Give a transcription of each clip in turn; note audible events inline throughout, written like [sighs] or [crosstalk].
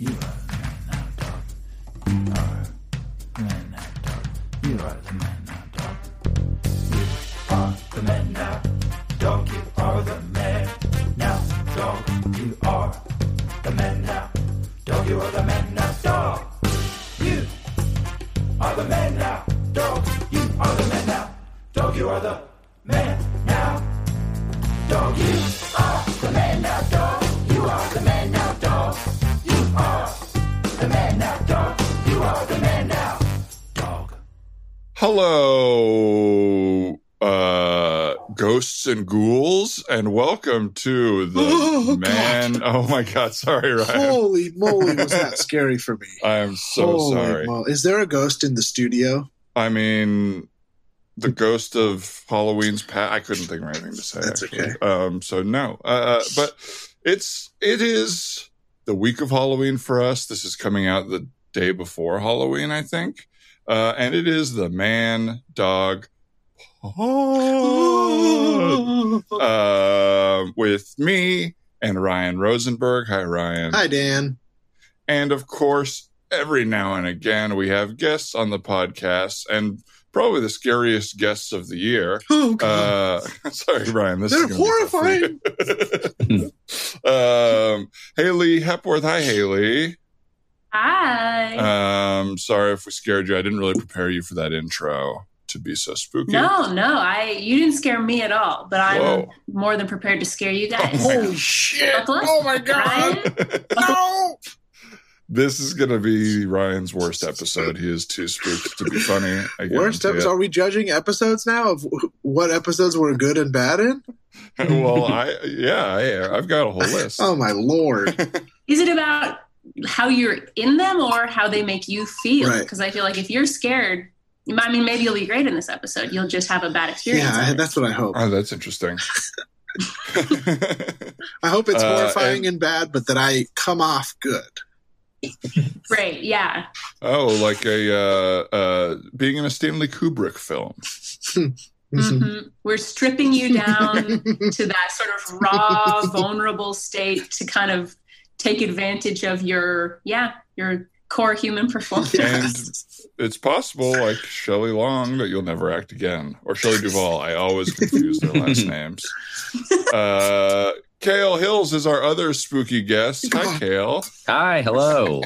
Eva. Hello, uh, ghosts and ghouls, and welcome to the [laughs] Oh, man. Oh my God! Sorry, Ryan. Holy moly, was that [laughs] scary for me? I am so Holy sorry. moly. Is there a ghost in the studio? I mean, the ghost of Halloween's past. I couldn't think of anything to say. That's actually. okay. Um, so no, uh, but it's it is the week of Halloween for us. This is coming out the day before Halloween, I think, uh, and it is the man dog. Pod, [laughs] uh, with me and Ryan Rosenberg. Hi, Ryan. Hi, Dan. And of course, every now and again, we have guests on the podcast, and probably the scariest guests of the year. Oh, God. Uh, [laughs] sorry, Ryan. This They're is gonna be tough for you. [laughs] um, Haley Hepworth. Hi, Haley. Hi. Um, sorry if we scared you. I didn't really prepare you for that intro to be so spooky. no, no, I you didn't scare me at all, but I'm Whoa. more than prepared to scare you guys. Holy shit. Up. Oh, my God. Ryan? [laughs] No. This is going to be Ryan's worst episode. He is too spooked to be funny. I Worst guarantee episode. it. Are we judging episodes now of what episodes were good and bad in? [laughs] well, I yeah, I, I've got a whole list. Oh, my Lord. [laughs] Is it about how you're in them or how they make you feel? Right. Because I feel like if you're scared, I mean, maybe you'll be great in this episode. You'll just have a bad experience. Yeah, I- that's what I hope. Oh, that's interesting. [laughs] [laughs] I hope it's Uh, horrifying and- and bad, but that I come off good. Right. Yeah. oh, like a uh, uh, being in a Stanley Kubrick film. [laughs] hmm We're stripping you down to that sort of raw, vulnerable state to kind of take advantage of your, yeah, your core human performance. [laughs] And it's possible, like Shelley Long, that you'll never act again, or Shelley Duvall. I always confuse their last [laughs] names. Uh, Kale Hills is our other spooky guest. Hi, [laughs] Kale. Hi, hello.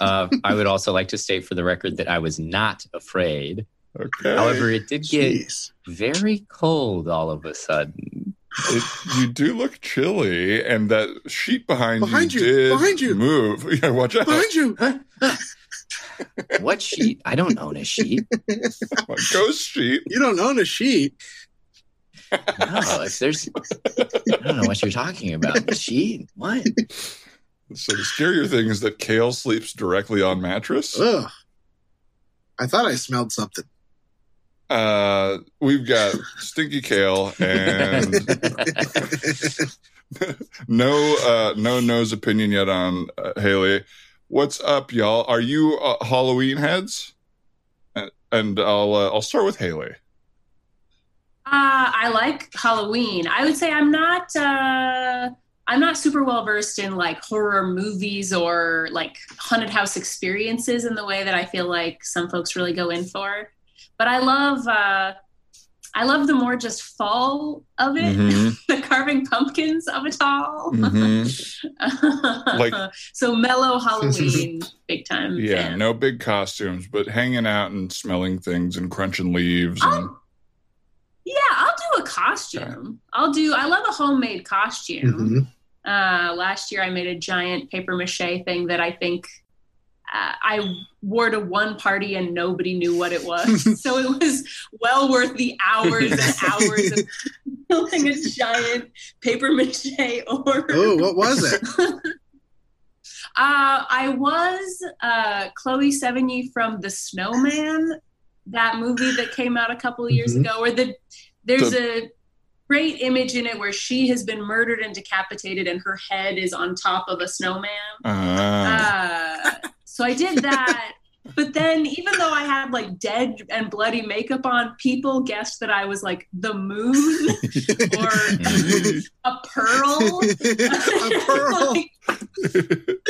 uh, I would also like to state for the record that I was not afraid. Okay. However, it did get Jeez. very cold all of a sudden. It, you do look chilly, and that sheet behind, Behind you, you, did behind you. move. [laughs] Yeah, watch out. Behind you. What sheet? I don't own a sheet. [laughs] Ghost sheet. You don't own a sheet. No, if there's, I don't know what you're talking about. Sheet? What? So the scarier thing is that Kale sleeps directly on mattress. Ugh. I thought I smelled something. Uh, we've got Stinky Kale and [laughs] no, uh, no nose opinion yet on uh, Haley. What's up, y'all? Are you uh, Halloween heads? Uh, And I'll uh, I'll start with Haley. Uh, I like Halloween. I would say I'm not. Uh, I'm not super well versed in like horror movies or like haunted house experiences in the way that I feel like some folks really go in for. But I love. Uh, I love the more just fall of it, Mhm, [laughs] the carving pumpkins of it all. mhm. Like- [laughs] so mellow Halloween, [laughs] big time. Yeah, fan. no big costumes, but hanging out and smelling things and crunching leaves. And, yeah, I'll do a costume. I'll do. I love a homemade costume. Mhm. Uh, last year, I made a giant paper mache thing that I think I wore to one party and nobody knew what it was. [laughs] so it was well worth the hours and [laughs] hours of building a giant paper mache orb. Oh, what was it? [laughs] Uh, I was uh, Chloe Sevigny from The Snowman, that movie that came out a couple of years Mhm. ago, where the there's a great image in it where she has been murdered and decapitated, and her head is on top of a snowman. Ah. Uh, so I did that. But then, even though I had like dead and bloody makeup on, people guessed that I was like the moon [laughs] or a pearl. [laughs] a pearl. [laughs] Like,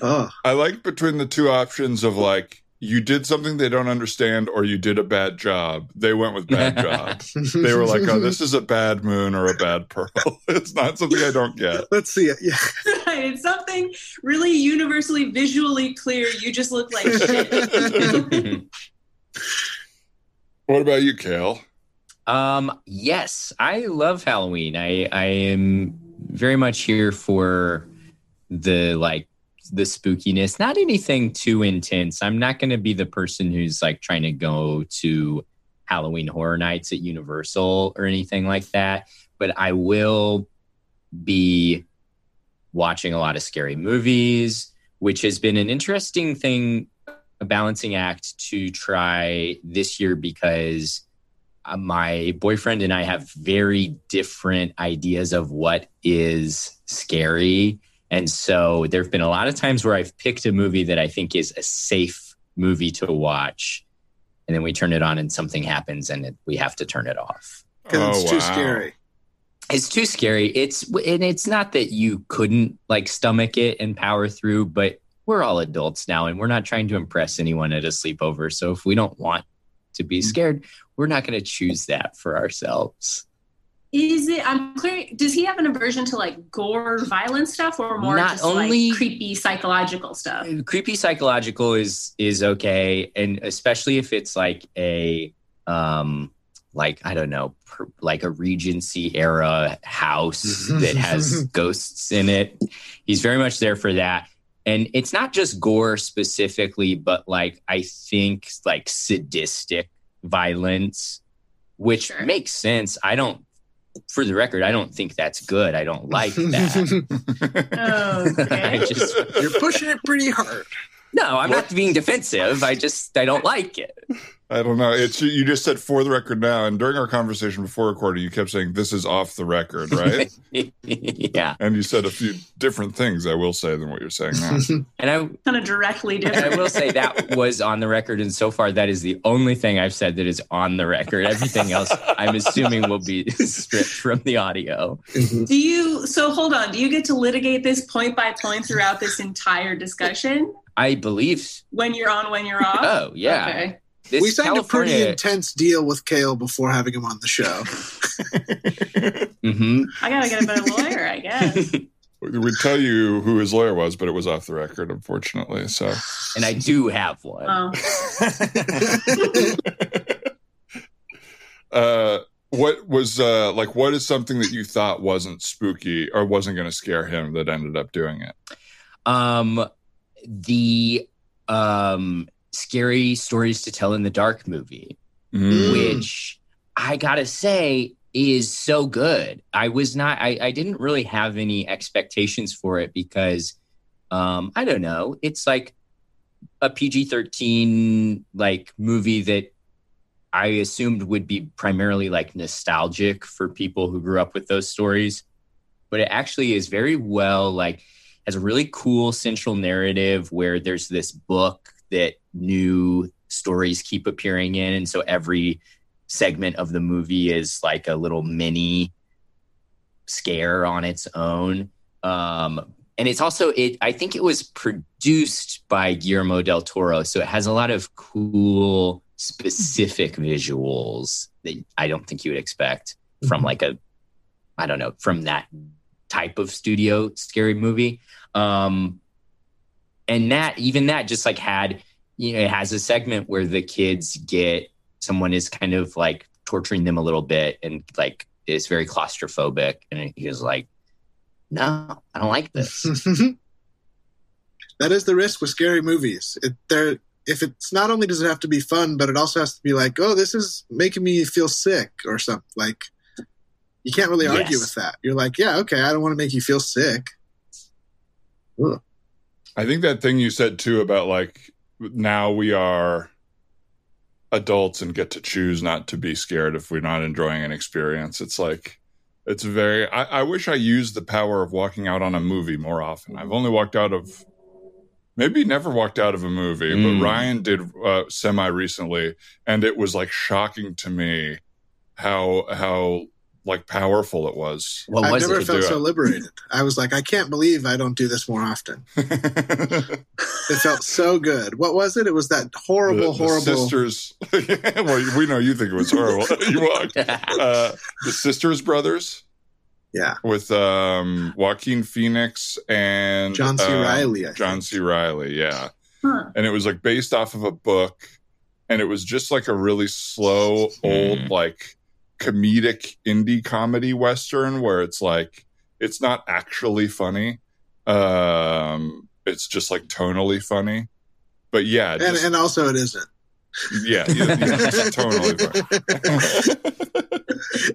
Oh, I like between the two options of like you did something they don't understand or you did a bad job. They went with bad job. They were like, "Oh, this is a bad moon or a bad pearl." [laughs] it's not something I don't get. Let's see it. Yeah. [laughs] It's something really universally visually clear. You just look like shit. [laughs] What about you, Kale? Um, yes, I love Halloween. I I am very much here for the like the spookiness. Not anything too intense. I'm not going to be the person who's like trying to go to Halloween Horror Nights at Universal or anything like that. But I will be watching a lot of scary movies, which has been an interesting thing, a balancing act to try this year because uh, my boyfriend and I have very different ideas of what is scary. And so there have been a lot of times where I've picked a movie that I think is a safe movie to watch. And then we turn it on and something happens and it, we have to turn it off. Because it's Oh, too wow. scary. It's too scary. It's and it's not that you couldn't like stomach it and power through, but we're all adults now and we're not trying to impress anyone at a sleepover. So if we don't want to be mm-hmm. scared, we're not going to choose that for ourselves. Is it? I'm clear. Does he have an aversion to like gore, violent stuff, or more Not just only- like creepy psychological stuff? creepy psychological is is okay and especially if it's like a um like i don't know per, like a regency era house [laughs] that has ghosts in it he's very much there for that and it's not just gore specifically but like i think like sadistic violence which Sure. makes sense i don't for the record i don't think that's good i don't like that [laughs] I Okay. just You're pushing it pretty hard. No, I'm not being defensive. I just I don't like it. I don't know. It's you just said for the record now, and during our conversation before recording, you kept saying this is off the record, right? [laughs] yeah, and you said a few different things. I will say than what you're saying now. [laughs] and I kind of directly and I will say that was on the record, and so far that is the only thing I've said that is on the record. Everything else, I'm assuming, will be [laughs] stripped from the audio. Do you? So hold on. Do you get to litigate this point by point throughout this entire discussion? I believe. When you're on, when you're off. Oh yeah, Okay. This we signed a pretty intense deal with Kale before having him on the show. [laughs] Mhm. I gotta get a better lawyer, I guess. [laughs] We'd tell you who his lawyer was, but it was off the record, unfortunately. So, and I do have one. Oh. [laughs] uh, what was uh, like? What is something that you thought wasn't spooky or wasn't going to scare him that ended up doing it? Um, the um scary stories to tell in the dark movie. Mm. which I gotta say is so good. I was not, I, I didn't really have any expectations for it because, um, I don't know, it's like a PG 13 like movie that I assumed would be primarily like nostalgic for people who grew up with those stories. But it actually is very well like has a really cool central narrative where there's this book that new stories keep appearing in. And so every segment of the movie is like a little mini scare on its own. Um, and it's also it I think it was produced by Guillermo del Toro. So it has a lot of cool specific visuals that I don't think you would expect from like a I don't know, from that type of studio scary movie. Um and that even that just like had you know, it has a segment where the kids get someone is kind of like torturing them a little bit and like it's very claustrophobic. And he was like, No, I don't like this. [laughs] that is the risk with scary movies. It, there, if it's not only does it have to be fun, but it also has to be like, oh, this is making me feel sick or something. Like, you can't really argue Yes. with that. You're like, yeah, okay, I don't want to make you feel sick. Ugh. I think that thing you said too about like now we are adults and get to choose not to be scared if we're not enjoying an experience. It's like it's very. I, I wish I used the power of walking out on a movie more often. I've only walked out of maybe never walked out of a movie, Mm. but Ryan did uh, semi recently, and it was like shocking to me how how like powerful it was. What I've was never it? felt so it. liberated. I was like, I can't believe I don't do this more often. [laughs] It felt so good. What was it? It was that horrible, the, the horrible. sisters. [laughs] well, we know you think it was horrible. [laughs] you walked. Uh, the sisters brothers Yeah, with um, Joaquin Phoenix and John C. um, Reilly. John think. C. Reilly, yeah. Huh. And it was like based off of a book, and it was just like a really slow, old, Hmm. like comedic indie comedy western where it's like it's not actually funny. Um, it's just like tonally funny. But yeah, and just- and also it isn't. yeah, yeah, yeah, just [laughs] tonally funny. [laughs]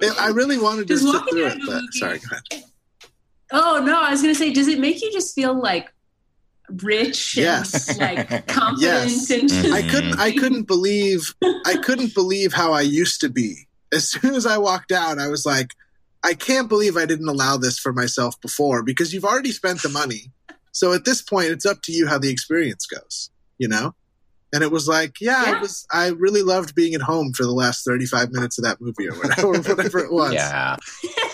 It- I really wanted to Does sit walking through it, of but sorry. Go ahead. Oh no, I was gonna say, does it make you just feel like rich? and, Yes. like confident Yes. and. I couldn't. I couldn't [laughs] believe. I couldn't believe how I used to be. As soon as I walked out, I was like, I can't believe I didn't allow this for myself before because you've already spent the money. So at this point, it's up to you how the experience goes. You know. And it was like, yeah, Yeah. it was. I really loved being at home for the last thirty-five minutes of that movie, or whatever, or [laughs] whatever it was. yeah.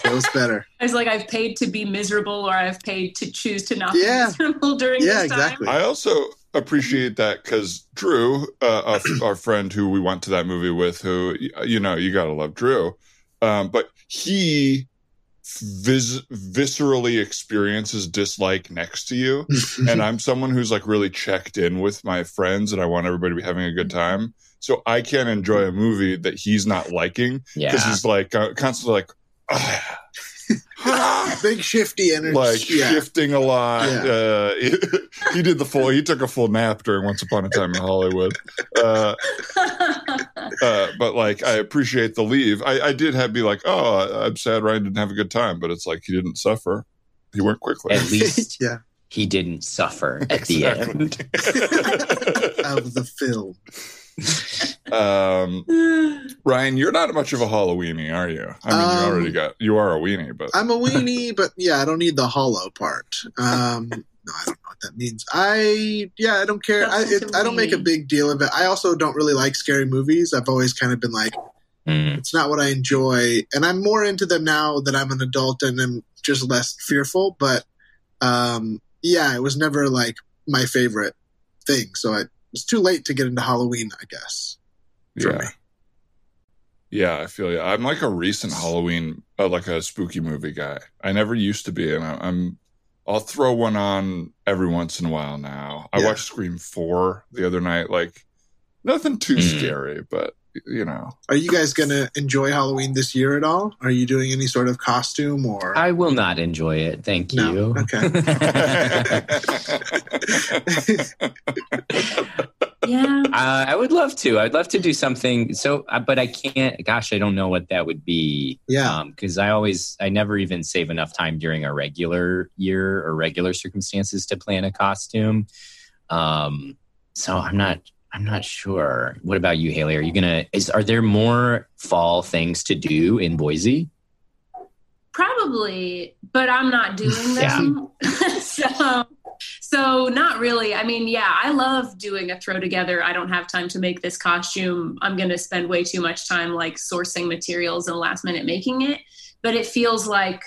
It was better. [laughs] I was like, I've paid to be miserable, or I've paid to choose to not Yeah. be miserable during Yeah, this time. exactly. I also appreciate that because Drew, uh, our, our friend who we went to that movie with, who you know you gotta love Drew, um, but he vis- viscerally experiences dislike next to you, [laughs] and I'm someone who's like really checked in with my friends, and I want everybody to be having a good time. So I can't enjoy a movie that he's not liking because Yeah. he's like uh, constantly like. [laughs] Big shifty energy. like yeah. shifting a lot. Yeah. Uh, he, [laughs] he did the full. He took a full nap during Once Upon a Time in Hollywood. Uh, [laughs] uh, but like, I appreciate the leave. I, I did have be like, oh, I'm sad Ryan didn't have a good time, but it's like he didn't suffer. He went quickly. At least yeah, he didn't suffer at the end. of the film. [laughs] um, Ryan, you're not much of a Halloweenie, are you? I mean, Um, you already got you are a weenie, but I'm a weenie, [laughs] but yeah, I don't need the hollow part. Um, no, I don't know what that means. I yeah, I don't care. I it, such a I don't make a big deal of it. I also don't really like scary movies. I've always kind of been like, Mm. it's not what I enjoy, and I'm more into them now that I'm an adult and I'm just less fearful. But um, yeah, it was never like my favorite thing. So I, it's too late to get into Halloween, I guess. for yeah. me. Yeah, I feel you. I'm like a recent Halloween, uh, like a spooky movie guy. I never used to be, and I, I'm. I'll throw one on every once in a while now. I Yeah. watched Scream Four the other night. Like nothing too Mm. scary, but you know, Are you guys gonna enjoy Halloween this year at all? Are you doing any sort of costume or? I will not enjoy it. Thank No. you. Okay. [laughs] yeah. Uh, I would love to. I'd love to do something. So, uh, but I can't. Gosh, I don't know what that would be. Yeah. Because I always, I never even save enough time during a regular year or regular circumstances to plan a costume. Um, so I'm not. I'm not sure. What about you, Haley? Are you gonna? Is are there more fall things to do in Boise? Probably, but I'm not doing [laughs] them. [laughs] so, so not really. I mean, yeah, I love doing a throw together. I don't have time to make this costume. I'm going to spend way too much time like sourcing materials and last minute making it. But it feels like,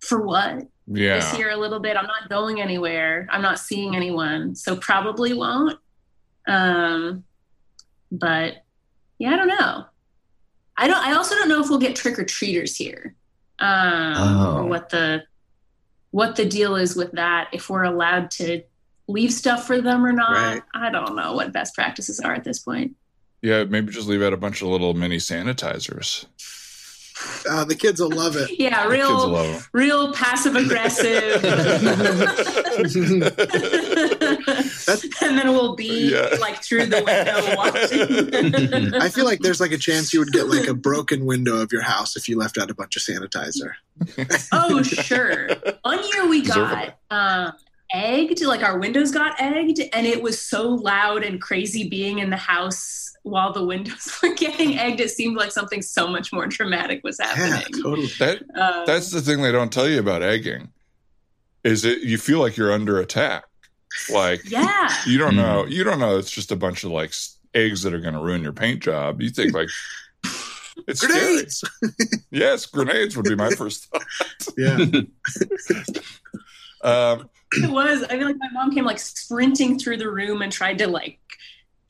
for what? Yeah. This year a little bit. I'm not going anywhere. I'm not seeing anyone. So probably won't. Um, but yeah, I don't know. I don't. I also don't know if we'll get trick or treaters here, um, Oh. or what the what the deal is with that. If we're allowed to leave stuff for them or not, Right. I don't know what best practices are at this point. Yeah, maybe just leave out a bunch of little mini sanitizers. Uh, the kids will love it. [laughs] Yeah, real, love real passive aggressive. [laughs] [laughs] and then we'll be Yeah. like through the window watching. I feel like there's like a chance you would get like a broken window of your house if you left out a bunch of sanitizer. oh, sure. One year we got um, egged, like our windows got egged, and it was so loud and crazy being in the house while the windows [laughs] were getting egged. It seemed like something so much more dramatic was happening. Yeah, happening. totally. That Um, that's the thing they don't tell you about egging. Is it you feel like you're under attack? Like yeah. you don't Hmm. know you don't know it's just a bunch of like eggs that are going to ruin your paint job. You think like [laughs] It's scary. Grenades. [laughs] Yes, grenades would be my first thought. Yeah. Um, It was. I feel like my mom came like sprinting through the room and tried to like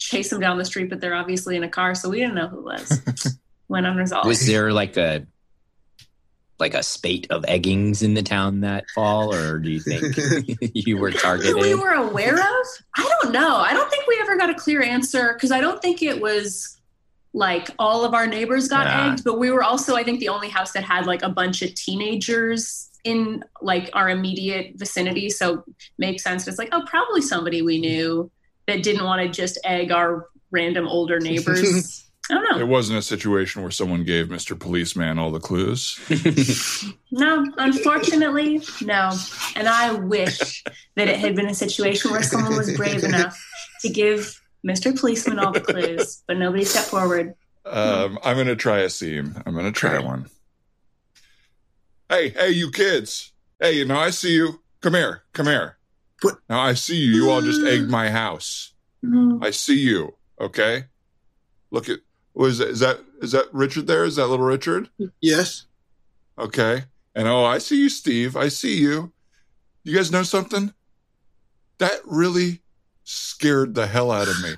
chase them down the street, but they're obviously in a car, so we didn't know who it was. [laughs] Went unresolved. Was there like a like a spate of eggings in the town that fall, or do you think [laughs] you were Who we targeted? were aware of? I don't know. I don't think we ever got a clear answer because I don't think it was like all of our neighbors got Yeah. egged, but we were also, I think, the only house that had like a bunch of teenagers in like our immediate vicinity. So makes sense. It's like, oh, probably somebody we knew that didn't want to just egg our random older neighbors. [laughs] I don't know. it wasn't a situation where someone gave Mr. Policeman all the clues. [laughs] No, unfortunately, no. And I wish that it had been a situation where someone was brave enough to give Mr. Policeman all the clues, but nobody stepped forward. Um, I'm going to try a seam. I'm going to try one. Hey, hey, you kids. Hey, you know, I see you. Come here. Come here. What? Now, I see you. You all just egged my house. Mm, I see you. Okay. Look at, was that, is that, is that Richard there? Is that little Richard? yes. Okay. And oh, I see you, Steve. I see you. You guys know something? That really scared the hell out of me.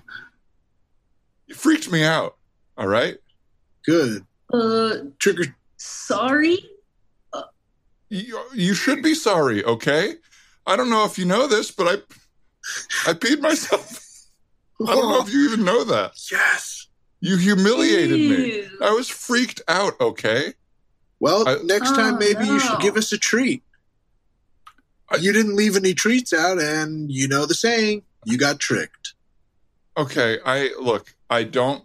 You freaked me out. All right. Good. Uh, Trigger. sorry. You, you should be sorry, okay? I don't know if you know this, but I I peed myself. I don't know if you even know that. [laughs] yes. You humiliated me. I was freaked out, okay? Well, I- next oh, time Oh, maybe you should give us a treat. I- you didn't leave any treats out, and you know the saying: you got tricked. Okay, I look, I don't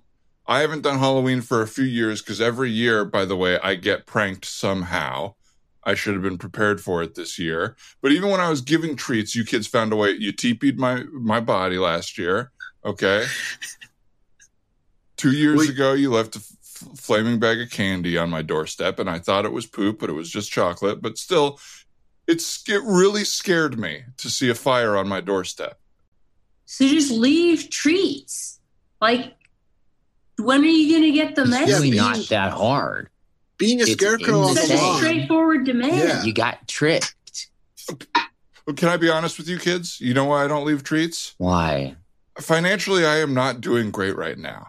I haven't done Halloween for a few years because every year, by the way, I get pranked somehow. I should have been prepared for it this year. But even when I was giving treats, you kids found a way. You teepeed my my body last year. Okay. Two years Wait. ago, you left a f- flaming bag of candy on my doorstep, and I thought it was poop, but it was just chocolate. But still, it's it really scared me to see a fire on my doorstep. So just leave treats. Like, when are you going to get the It's message? really not that hard. Being a It's scarecrow on the Such a lawn. straightforward demand. Yeah. You got tricked. But Can I be honest with you, kids? You know why I don't leave treats? Why? Financially, I am not doing great right now.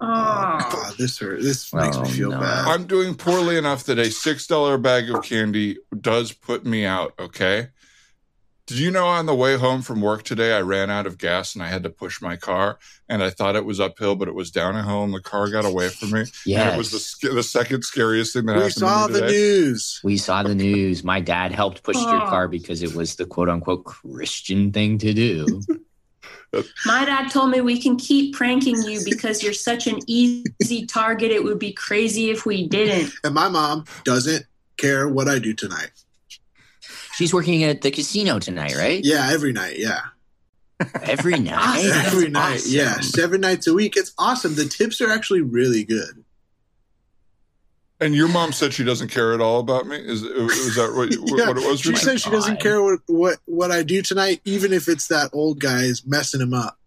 Oh, Oh. God, this hurt. This makes Oh, me feel no. bad. I'm doing poorly enough that a six dollar bag of candy does put me out. Okay. Did you know on the way home from work today, I ran out of gas and I had to push my car, and I thought it was uphill, but it was downhill, and the car got away from me. Yeah, it was the the second scariest thing that we happened saw to me We saw the today. news. We saw the news. My dad helped push your car because it was the quote unquote Christian thing to do. [laughs] My dad told me we can keep pranking you because you're such an easy target. It would be crazy if we didn't. And my mom doesn't care what I do tonight. She's working at the casino tonight, right? Yeah, every night. Yeah. Every [laughs] night. Awesome. That's every night. awesome. Yeah. Seven nights a week. It's awesome. The tips are actually really good. And your mom said she doesn't care at all about me. Is is that what, Yeah, [laughs] what it was? She my says she doesn't care what, what, what I do tonight, even if it's that old guy's messing him up.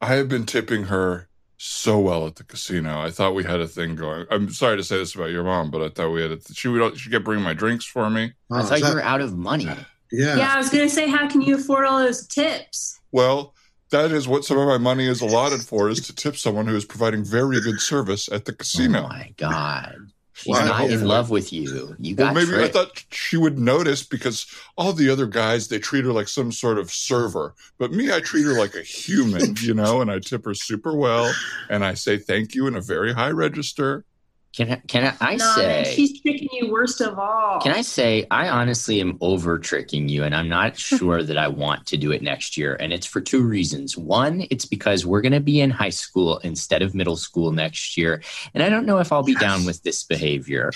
I have been tipping her so well at the casino. I thought we had a thing going. I'm sorry to say this about your mom, but I thought we had a. She would. She kept bringing my drinks for me. Oh, I thought that- you were out of money. yeah. Yeah, I was going to say, how can you afford all those tips? Well, that is what some of my money is allotted for: is to tip someone who is providing very good service at the casino. Oh casino. my god. She's Well, not in love with you. You well, got maybe tricked. I thought she would notice because all the other guys they treat her like some sort of server, but me I treat her like a human, you know, and I tip her super well, and I say thank you in a very high register. Can I, can I, I Nah, man, say? she's tricking you worst of all. Can I say I honestly am over tricking you, and I'm not [laughs] sure that I want to do it next year. And it's for two reasons. One, it's because we're going to be in high school instead of middle school next year, and I don't know if I'll be down with this behavior.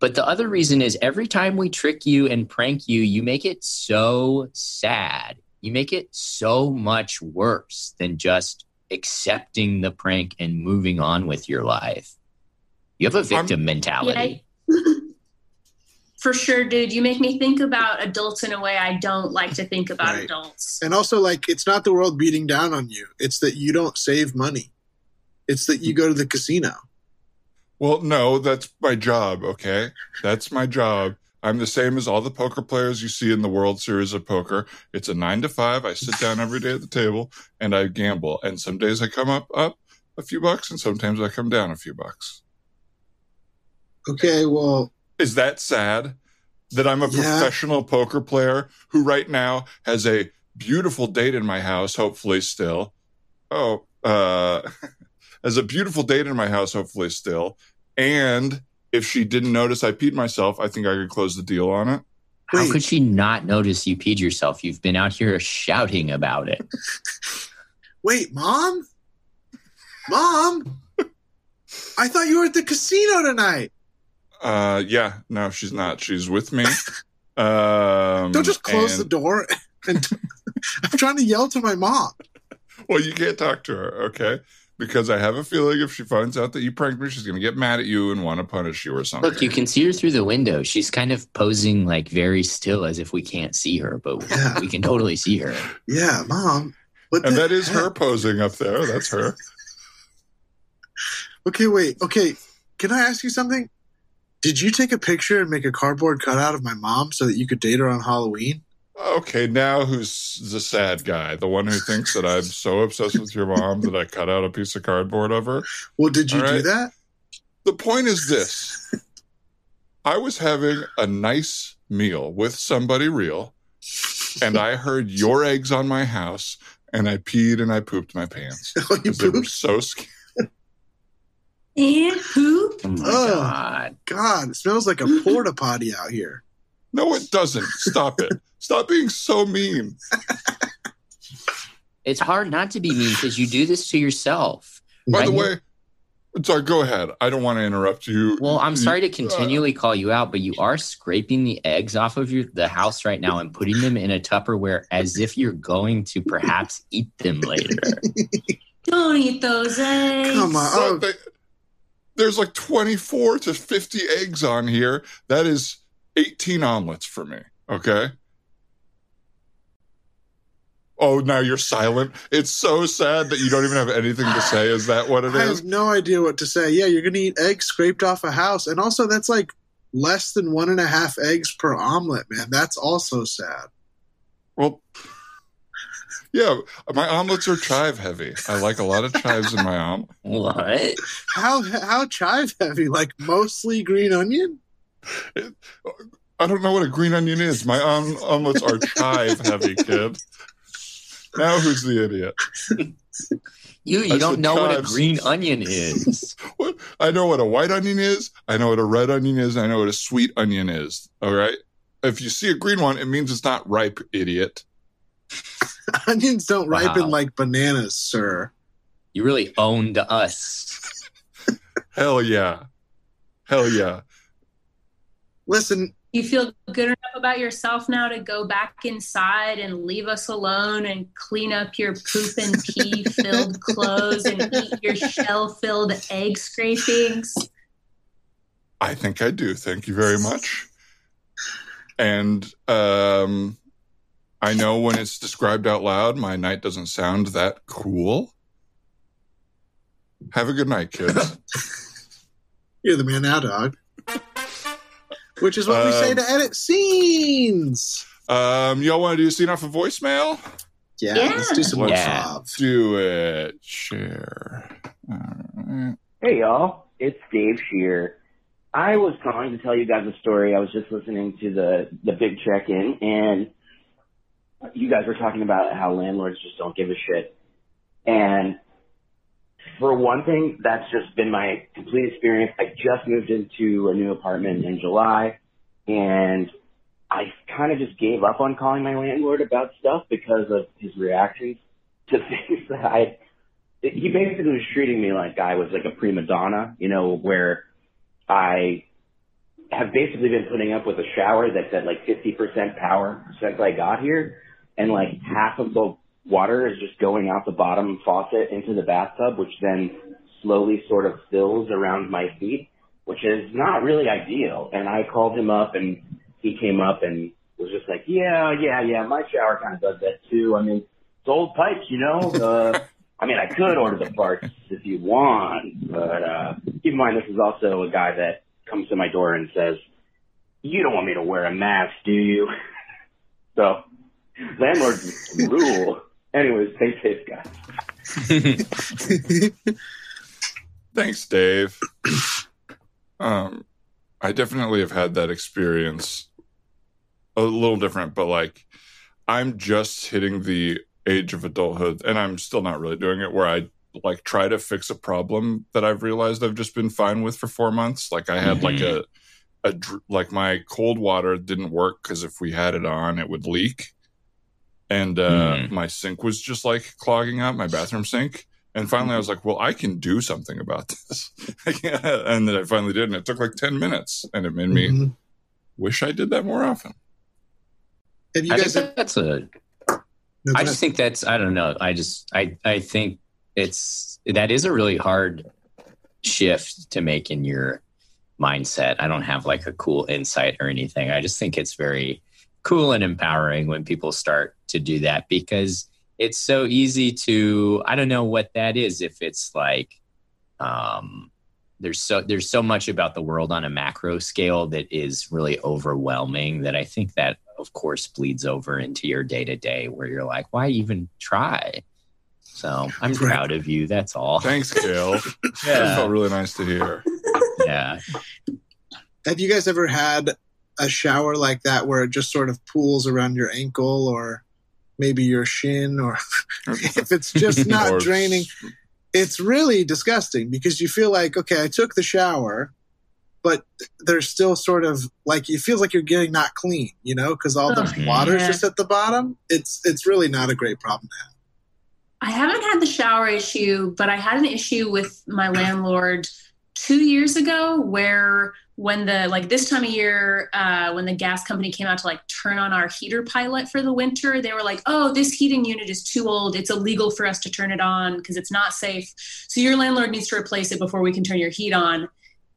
But the other reason is every time we trick you and prank you, you make it so sad. You make it so much worse than just accepting the prank and moving on with your life. You have a victim mentality. [laughs] For sure, dude. You make me think about adults in a way I don't like to think about Right. adults. And also, like, it's not the world beating down on you. It's that you don't save money. It's that you go to the casino. Well, no, that's my job, okay? That's my job. I'm the same as all the poker players you see in the World Series of Poker. It's a nine to five. I sit down every day at the table and I gamble. And some days I come up up a few bucks, and sometimes I come down a few bucks. Okay, well, Is that sad that I'm a Yeah. professional poker player who right now has a beautiful date in my house, hopefully still. Oh, uh, [laughs] has a beautiful date in my house, hopefully still. And if she didn't notice I peed myself, I think I could close the deal on it. How Wait. could she not notice you peed yourself? You've been out here shouting about it. [laughs] wait, mom? Mom? I thought you were at the casino tonight. Uh, yeah, no, she's not. She's with me. [laughs] Um, Don't just close and- the door. [laughs] And I'm trying to yell to my mom. Well, you can't talk to her, okay? Because I have a feeling if she finds out that you pranked me, she's going to get mad at you and want to punish you or something. Look, you can see her through the window. She's kind of posing like very still as if we can't see her, but Yeah. we can totally see her. Yeah, mom. What and the that is heck? her posing up there. That's her. [laughs] Okay, wait. Okay, can I ask you something? Did you take a picture and make a cardboard cutout of my mom so that you could date her on Halloween? Okay, now who's the sad guy? The one who thinks that I'm so obsessed with your mom that I cut out a piece of cardboard of her? Well, did you All do that? The point is this I was having a nice meal with somebody real, and I heard your eggs on my house, and I peed and I pooped my pants. [laughs] Oh, you Because they were pooped? so scared. And poop. Oh my Ugh. god. God, it smells like a mm-hmm. porta potty out here. No, it doesn't. Stop it. Stop being so mean. It's hard not to be mean because you do this to yourself. By the Right? way, sorry, go ahead. I don't want to interrupt you. Well, I'm sorry to uh, continually call you out, but you are scraping the eggs off of your the house right now and putting them in a Tupperware as if you're going to perhaps eat them later. Don't eat those eggs. Come on. Oh, they- there's like 24 to 50 eggs on here. That is 18 omelets for me. Okay. Oh, now you're silent. It's so sad that you don't even have anything to say. Is that what it I is? have no idea what to say. Yeah, you're gonna eat eggs scraped off a house, and also that's like less than one and a half eggs per omelet, man. That's also sad. Well, yeah, my omelets are chive heavy. I like a lot of chives in my omelet. what? How how chive heavy? Like mostly green onion? I don't know what a green onion is. My om- omelets are chive heavy, kid. Now who's the idiot? You you I don't said know what a green onion is. [laughs] What? I know what a white onion is. I know what a red onion is. I know what a sweet onion is. All right. If you see a green one, it means it's not ripe, idiot. [laughs] Onions don't ripen like bananas, sir. You really owned us. Hell yeah. Hell yeah. Listen, You feel good enough about yourself now to go back inside and leave us alone and clean up your poop and pee [laughs] filled clothes and eat your shell filled egg scrapings. I think I do. Thank you very much. And um, I know when it's described out loud, my night doesn't sound that cool. Have a good night, kids. [laughs] you're the man now, dog. Which is what we say Um, to edit scenes. Um, y'all want to do a scene off of voicemail? Yeah, Yeah. let's do some more Yeah. Fav. Do it. Share. All right. Hey y'all, it's Dave Shear. I was calling to tell you guys a story. I was just listening to the the big check-in, and you guys were talking about how landlords just don't give a shit. And for one thing, that's just been my complete experience. I just moved into a new apartment in July, and I kind of just gave up on calling my landlord about stuff because of his reactions to [laughs] things that I he basically was treating me like I was like a prima donna, you know, where I have basically been putting up with a shower that's at like 50% power since I got here. And like half of the water is just going out the bottom faucet into the bathtub, which then slowly sort of fills around my feet, which is not really ideal. And I called him up and he came up and was just like, yeah, yeah, yeah, my shower kind of does that too. I mean, it's old pipes, you know, [laughs] uh, I mean, I could order the farts if you want, but uh, keep in mind this is also a guy that comes to my door and says, "You don't want me to wear a mask, do you?" [laughs] So, landlords rule. Anyways, stay safe, guys. [laughs] Thanks, Dave. um, I definitely have had that experience. A little different, but like I'm just hitting the age of adulthood, and I'm still not really doing it. Where I like try to fix a problem that I've realized I've just been fine with for four months. Like I had like a a like my cold water didn't work because if we had it on, it would leak, and uh, Mhm. my sink was just like clogging up my bathroom sink. And finally, I was like, "Well, I can do something about this," [laughs] and then I finally did, and it took like ten minutes, and it made me Mhm. wish I did that more often. Have you I guys? think that's a no, I just think that's I don't know. I just I I think it's that is a really hard shift to make in your mindset. I don't have like a cool insight or anything. I just think it's very cool and empowering when people start to do that because it's so easy to I don't know what that is if it's like um there's so there's so much about the world on a macro scale that is really overwhelming that I think that of course bleeds over into your day to day where you're like, why even try? So I'm Right. proud of you. That's all. Thanks, Kale. [laughs] That Yeah. felt really nice to hear. yeah. Have you guys ever had a shower like that where it just sort of pools around your ankle or maybe your shin or [laughs] if it's just [laughs] not it's- draining? It's really disgusting because you feel like, okay, I took the shower, but there's still sort of like it feels like you're getting not clean, you know, because all the oh, Ugh, water's yeah. just at the bottom. It's it's really not a great problem to have. I haven't had the shower issue, but I had an issue with my landlord two years ago where when the like this time of year uh, when the gas company came out to like turn on our heater pilot for the winter they were like oh this heating unit is too old. It's illegal for us to turn it on because it's not safe. So your landlord needs to replace it before we can turn your heat on.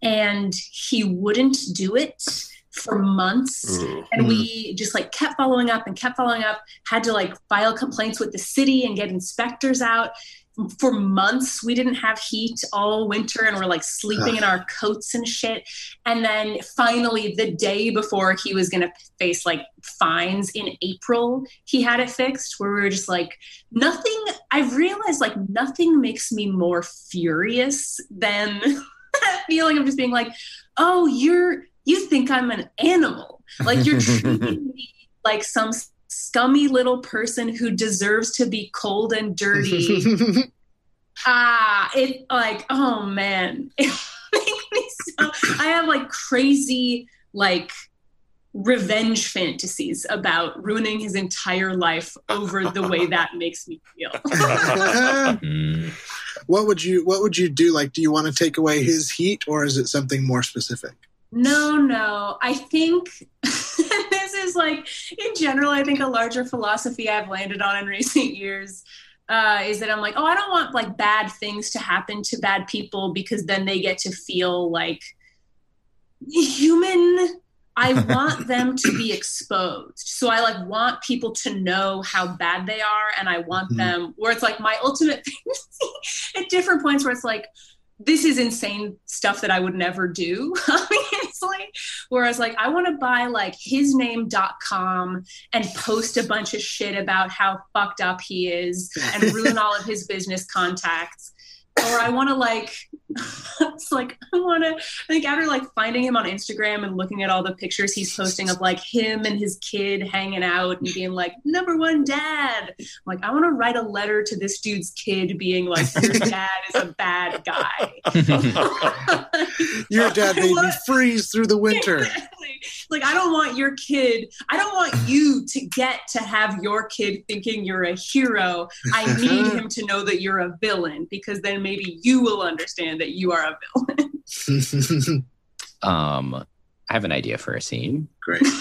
And he wouldn't do it for months. And we just like kept following up and kept following up had to like file complaints with the city and get inspectors out for months we didn't have heat all winter and we're like sleeping in our coats and shit. And then finally the day before he was going to face like fines in april he had it fixed where we were just like nothing i've realized like nothing makes me more furious than [laughs] that feeling of just being like oh you're you think i'm an animal. Like you're [laughs] treating me like some scummy little person who deserves to be cold and dirty [laughs] ah it like oh man [laughs] it makes me so i have like crazy like revenge fantasies about ruining his entire life over the way that makes me feel [laughs] what would you what would you do? Like, do you want to take away his heat or is it something more specific? No, no. I think this is like, in general, I think a larger philosophy I've landed on in recent years uh, is that I'm like, oh, I don't want like bad things to happen to bad people because then they get to feel like human. I [laughs] want them to be exposed. So I like want people to know how bad they are. And I want Mhm. them where it's like my ultimate [laughs] fantasy at different points where it's like, this is insane stuff that I would never do, [laughs] obviously. Whereas, like, I want to buy like hisname.com and post a bunch of shit about how fucked up he is and [laughs] ruin all of his business contacts. Or I want to like, [laughs] it's like I want to. I think after like finding him on Instagram and looking at all the pictures he's posting of like him and his kid hanging out and being like number one dad. I'm like I want to write a letter to this dude's kid, being like, your [laughs] dad is a bad guy. [laughs] Your dad made me freeze through the winter. Exactly. Like I don't want your kid. I don't want you to get to have your kid thinking you're a hero. I need him to know that you're a villain because then maybe you will understand that you are a [laughs] villain. um, I have an idea for a scene. Great. [laughs]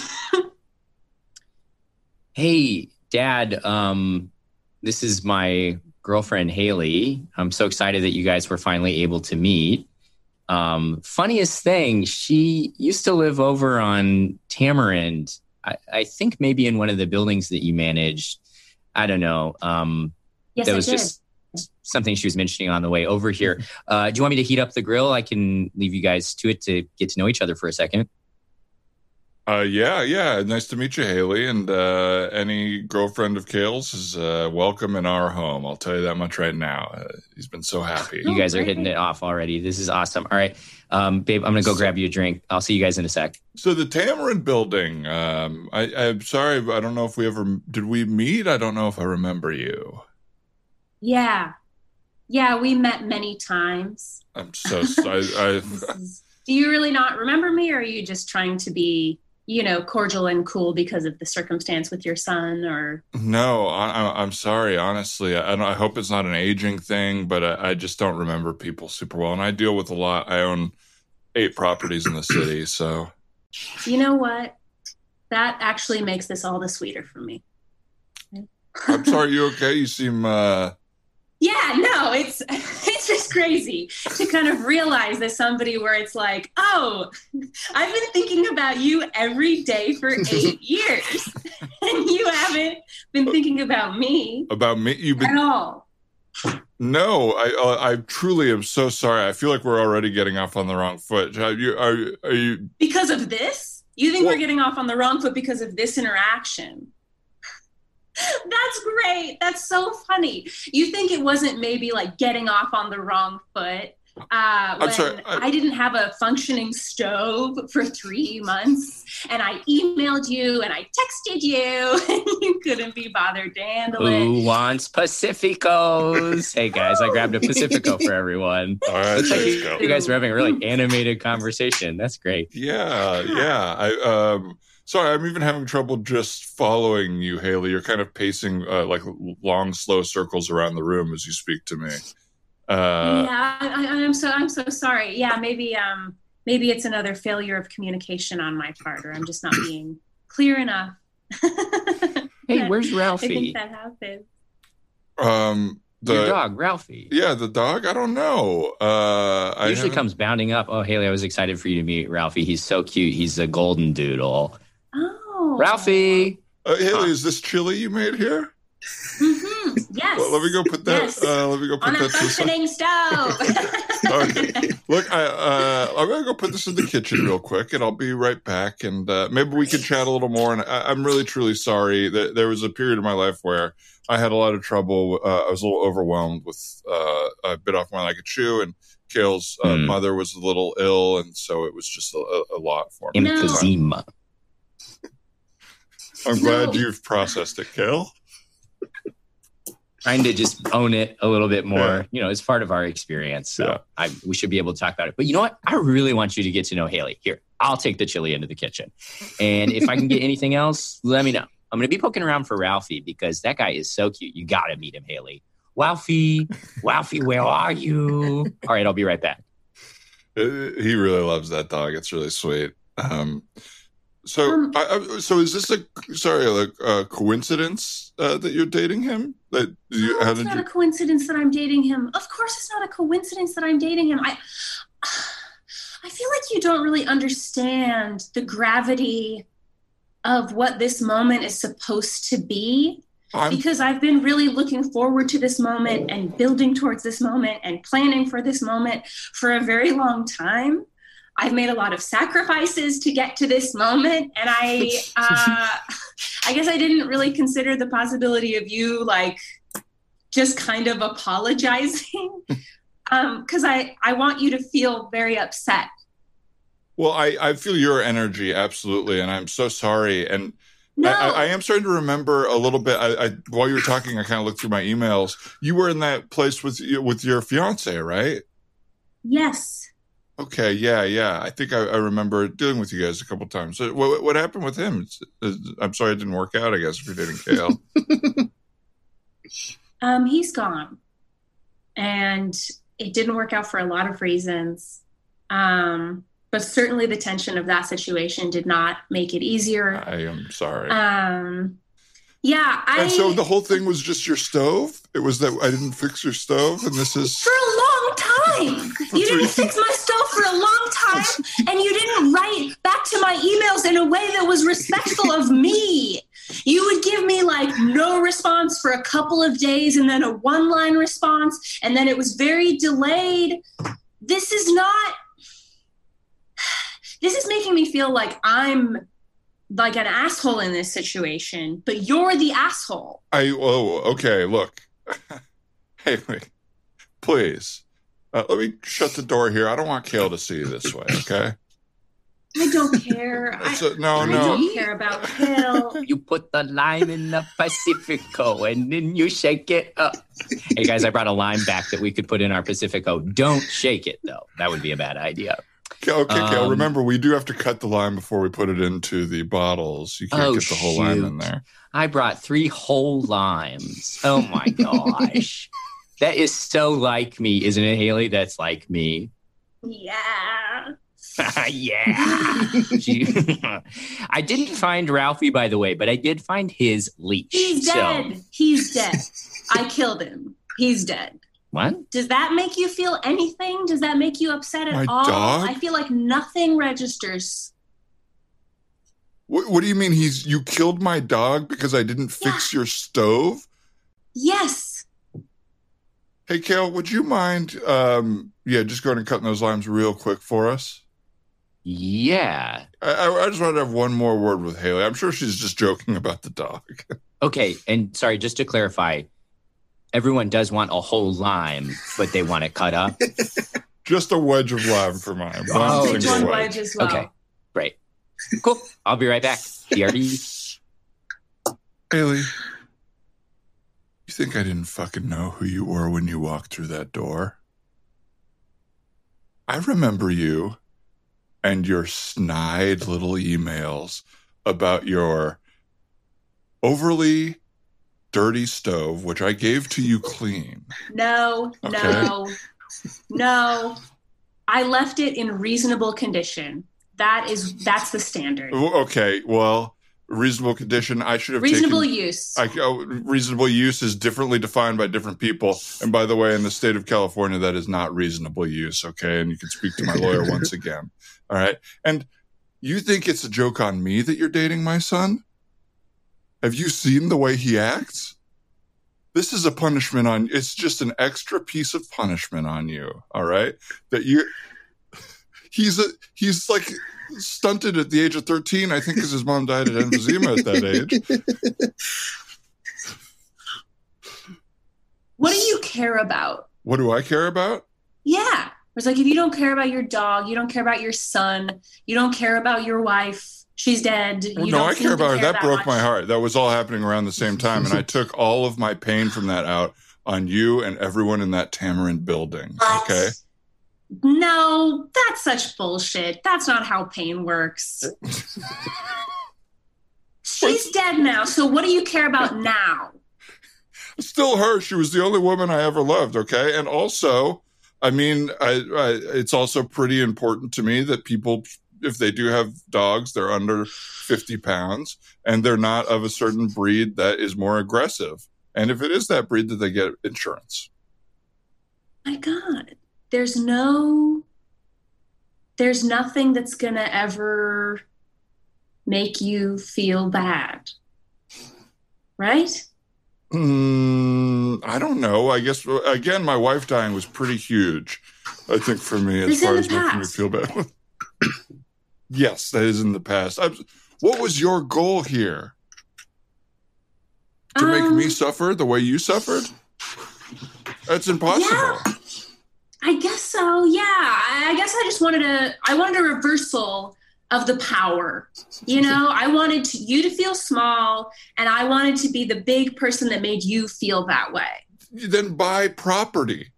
Hey, Dad. Um, this is my girlfriend Haley. I'm so excited that you guys were finally able to meet. Um, funniest thing, she used to live over on Tamarind. I, I think maybe in one of the buildings that you managed. I don't know. Um, Yes, that I was did. just something she was mentioning on the way over here. Uh, do you want me to heat up the grill? I can leave you guys to it to get to know each other for a second. Uh, yeah, yeah. Nice to meet you, Haley. And uh, any girlfriend of Kale's is uh, welcome in our home. I'll tell you that much right now. Uh, he's been so happy. You guys are hitting it off already. This is awesome. All right, um, babe, I'm gonna go grab you a drink. I'll see you guys in a sec. So the Tamarind Building. Um, I, I'm sorry, I don't know if we ever did we meet. I don't know if I remember you. Yeah. Yeah, we met many times. I'm so sorry. I, [laughs] This Do you really not remember me, or are you just trying to be, you know, cordial and cool because of the circumstance with your son? Or no, I, I- I'm sorry. Honestly, I, I hope it's not an aging thing, but I, I just don't remember people super well, and I deal with a lot. I own eight properties in the city, so you know what? That actually makes this all the sweeter for me. I'm sorry. You okay? You seem. uh Yeah, no, it's [laughs] it's just crazy to kind of realize that somebody where it's like, oh, I've been thinking about you every day for [laughs] eight years, [laughs] and you haven't been thinking about me about me. You've been at all. No, I uh, I truly am so sorry. I feel like we're already getting off on the wrong foot. Are you are, are you Because of this? You think Well- we're getting off on the wrong foot because of this interaction? [laughs] That's great. That's so funny. You think it wasn't maybe like getting off on the wrong foot? Uh, when sorry, I, I- didn't have a functioning stove for three months, and I emailed you and I texted you, [laughs] and you couldn't be bothered to handle it. Who wants Pacificos? hey guys, I grabbed a [laughs] Pacifico for everyone. all right? Looks let's go. You guys were having a really animated conversation. That's great. Yeah, yeah. I um sorry, I'm even having trouble just following you, Haley. You're kind of pacing uh, like long, slow circles around the room as you speak to me. Uh, yeah, I, I, I'm so I'm so sorry. Yeah, maybe um maybe it's another failure of communication on my part, or I'm just not being clear enough. [laughs] Hey, where's I think Ralphie? that happens. um, the Your dog, Ralphie. yeah, the dog. I don't know. Uh, I usually haven't- comes bounding up. Oh, Haley, I was excited for you to meet Ralphie. He's so cute. He's a golden doodle. Oh, Ralphie. Uh, Haley, is this chili you made here? hmm Yes. Well, let me go put that. Yes. Uh, let me go put on that to the functioning stove. [laughs] Okay. Look, I, uh, I'm gonna go put this in the kitchen real quick, and I'll be right back. And uh, maybe we can chat a little more. And I, I'm really, truly sorry that there was a period of my life where I had a lot of trouble. Uh, I was a little overwhelmed with uh, a bit off more than I could chew, and Kale's uh, Hmm. mother was a little ill, and so it was just a, a lot for me. No. Emphysema. I'm glad No. you've processed it, Kale. Trying to just own it a little bit more. Yeah. You know, it's part of our experience. So Yeah. I, we should be able to talk about it. But you know what? I really want you to get to know Haley. Here, I'll take the chili into the kitchen. And if I can get [laughs] anything else, let me know. I'm going to be poking around for Ralphie because that guy is so cute. You got to meet him, Haley. Ralphie, Ralphie, where are you? All right, I'll be right back. Uh, he really loves that dog. It's really sweet. Um, so, Um, I, I, so is this a sorry, like a coincidence uh, that you're dating him? That you, No, it's not you? a coincidence that I'm dating him. Of course, it's not a coincidence that I'm dating him. I, I feel like you don't really understand the gravity of what this moment is supposed to be I'm, because I've been really looking forward to this moment and building towards this moment and planning for this moment for a very long time. I've made a lot of sacrifices to get to this moment, and I, [laughs] uh, I guess I didn't really consider the possibility of you like just kind of apologizing, [laughs] because I I want you to feel very upset. well, I, I feel your energy absolutely, and I'm so sorry. And No, I, I, I am starting to remember a little bit. I, I while you were talking, I kind of looked through my emails. You were in that place with with your fiance, right? yes. Okay, yeah, yeah. I think I, I remember dealing with you guys a couple times. So what, what happened with him? I'm sorry it didn't work out. I guess if you're dating Kale. Um, he's gone. And it didn't work out for a lot of reasons. Um, but certainly the tension of that situation did not make it easier. I am sorry. Um, yeah, I and so the whole thing was just your stove. It was that I didn't fix your stove, and this is for a long time. [laughs] You didn't fix my stove for a long time, and you didn't write back to my emails in a way that was respectful of [laughs] me. You would give me like like no response for a couple of days and then a one line response and then it was very delayed. This is not this is making me feel like I'm like an asshole in this situation, but you're the asshole. I oh okay. Look, [laughs] Haley, please uh, let me shut the door here. I don't want Kale to see you this way. Okay. I don't care. [laughs] I, It's a- no, I no. don't care about Kale. You put the lime in the Pacifico and then you shake it up. Hey guys, I brought a lime back that we could put in our Pacifico. Don't shake it though. That would be a bad idea. Okay, okay, Kale. Um, Remember, we do have to cut the lime before we put it into the bottles. You can't Oh, get the whole lime in there. I brought three whole limes. Oh my [laughs] gosh. That is so like me, isn't it, Haley? That's like me. Yeah. [laughs] yeah. [laughs] [laughs] I didn't find Ralphie, by the way, but I did find his leash. He's So- dead. He's dead. I killed him. He's dead. what? Does that make you feel anything? Does that make you upset at My all? dog? I feel like nothing registers. What, what do you mean? He's you killed my dog because I didn't fix your stove? Yes. Hey, Kale, would you mind? Um, yeah, just going and cutting those limes real quick for us. Yeah. I, I, I just wanted to have one more word with Haley. I'm sure she's just joking about the dog. [laughs] Okay. And sorry, just to clarify, everyone does want a whole lime, but they want it cut up. [laughs] just a wedge of lime for mine. One Oh, Take single one wedge. wedge as well. Okay. Great. Cool. I'll be right back. DRD. Haley, you think I didn't fucking know who you were when you walked through that door? I remember you and your snide little emails about your overly dirty stove, which I gave to you clean. No, Okay. no, no. I left it in reasonable condition. That is that's the standard. Okay, well, reasonable condition. I should have Reasonable taken. use. I, oh, reasonable use is differently defined by different people. And by the way, in the state of California, that is not reasonable use. Okay. And you can speak to my lawyer [laughs] once again. All right. And you think it's a joke on me that you're dating my son? Have you seen the way he acts? This is a punishment on, it's just an extra piece of punishment on you. All right. That you, he's a, he's like stunted at the age of 13, I think, because his mom died of emphysema at that age. what do you care about? What do I care about? Yeah. It's like if you don't care about your dog, you don't care about your son, you don't care about your wife. She's dead. Well, no, don't I care about her. That broke much. my heart. That was all happening around the same time. And I took all of my pain from that out on you and everyone in that Tamarind building. Okay. No, that's such bullshit. That's not how pain works. [laughs] She's dead now, so what do you care about now? Still her. She was the only woman I ever loved. Okay. And also, I mean, I, I, it's also pretty important to me that people, if they do have dogs, they're under 50 pounds and they're not of a certain breed that is more aggressive. And if it is that breed, that they get insurance. My God, there's no, there's nothing that's gonna ever make you feel bad, right? Mm, I don't know. I guess again, my wife dying was pretty huge. I think for me, as far as making me feel bad. [coughs] yes, that is in the past. I, what was your goal here? To make Um, me suffer the way you suffered? That's impossible. Yeah. I guess so. Yeah. I I guess I just wanted a I wanted a reversal of the power. You know, I wanted to, you to feel small and I wanted to be the big person that made you feel that way. Then buy property.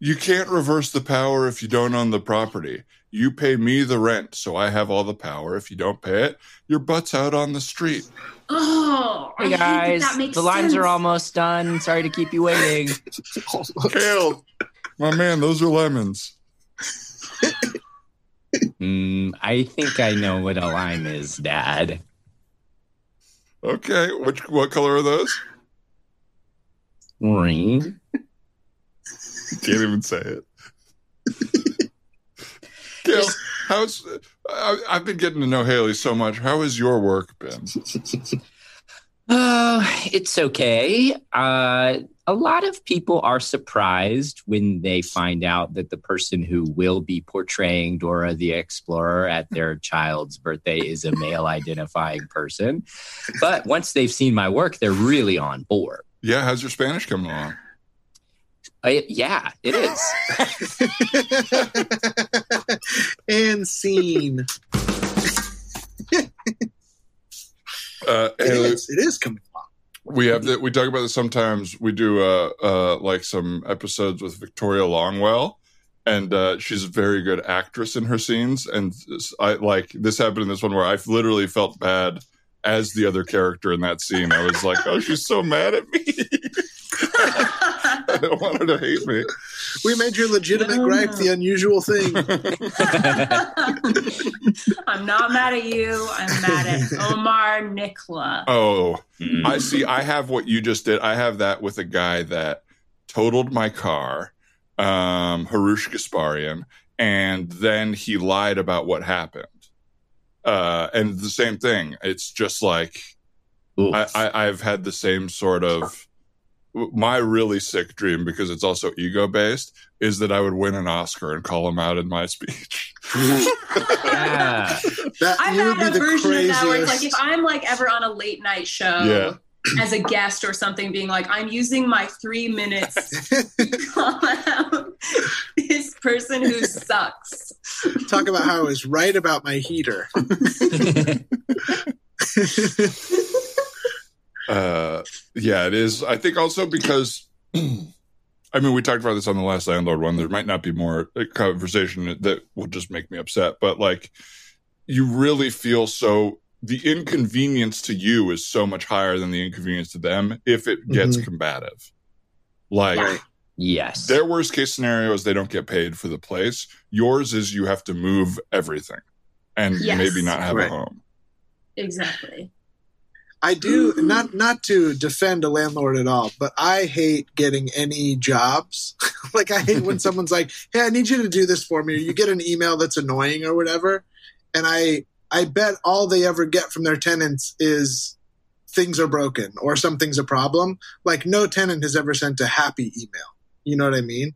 You can't reverse the power if you don't own the property. You pay me the rent, so I have all the power. If you don't pay it, your butt's out on the street. Oh, Hey hate that guys, that the limes sense. are almost done. Sorry to keep you waiting. [laughs] Kale, my man, those are lemons. Mm, I think I know what a lime is, Dad. Okay, which what color are those? Green. Can't even say it. Kale, how's I, I've been getting to know Haley so much. How has your work been? [laughs] Uh, it's okay. Uh, a lot of people are surprised when they find out that the person who will be portraying Dora the Explorer at their child's birthday is a male identifying person. But once they've seen my work, they're really on board. Yeah, how's your Spanish coming along? Uh, yeah, it is. [laughs] and scene. [laughs] Uh, It is. It is coming along. we have that. We talk about this sometimes. We do uh, uh, like some episodes with Victoria Longwell, and uh, she's a very good actress in her scenes. And I like this happened in this one where I literally felt bad as the other character in that scene. I was like, oh, she's so mad at me. I don't want her to hate me. We made your legitimate No, gripe no. the unusual thing. [laughs] I'm not mad at you. I'm mad at Omar Nikla. Oh, Mm. I see. I have what you just did. I have that with a guy that totaled my car, um, Harush Gasparian, and then he lied about what happened. Uh, and the same thing. It's just like I, I, I've had the same sort of. My really sick dream, because it's also ego based, is that I would win an Oscar and call him out in my [laughs] speech. yeah. That I've you had a the version of that where it's like if I'm like ever on a late night show Yeah. As a guest or something, being like, I'm using my three minutes [laughs] to call out this person who sucks. Talk about how I was right about my heater. [laughs] [laughs] Uh, yeah, it is. I think also because, I mean, we talked about this on the last landlord one. There might not be more uh, conversation that will just make me upset, but like, you really feel so. The inconvenience to you is so much higher than the inconvenience to them if it gets Mhm. combative. Like Right. yes. their worst case scenario is they don't get paid for the place. Yours is you have to move everything and Yes. maybe not have Right. a home. Exactly. I do not not to defend a landlord at all, but I hate getting any jobs. [laughs] like I hate when [laughs] someone's like, "Hey, I need you to do this for me." Or you get an email that's annoying or whatever, and I I bet all they ever get from their tenants is things are broken or something's a problem. Like no tenant has ever sent a happy email. You know what I mean?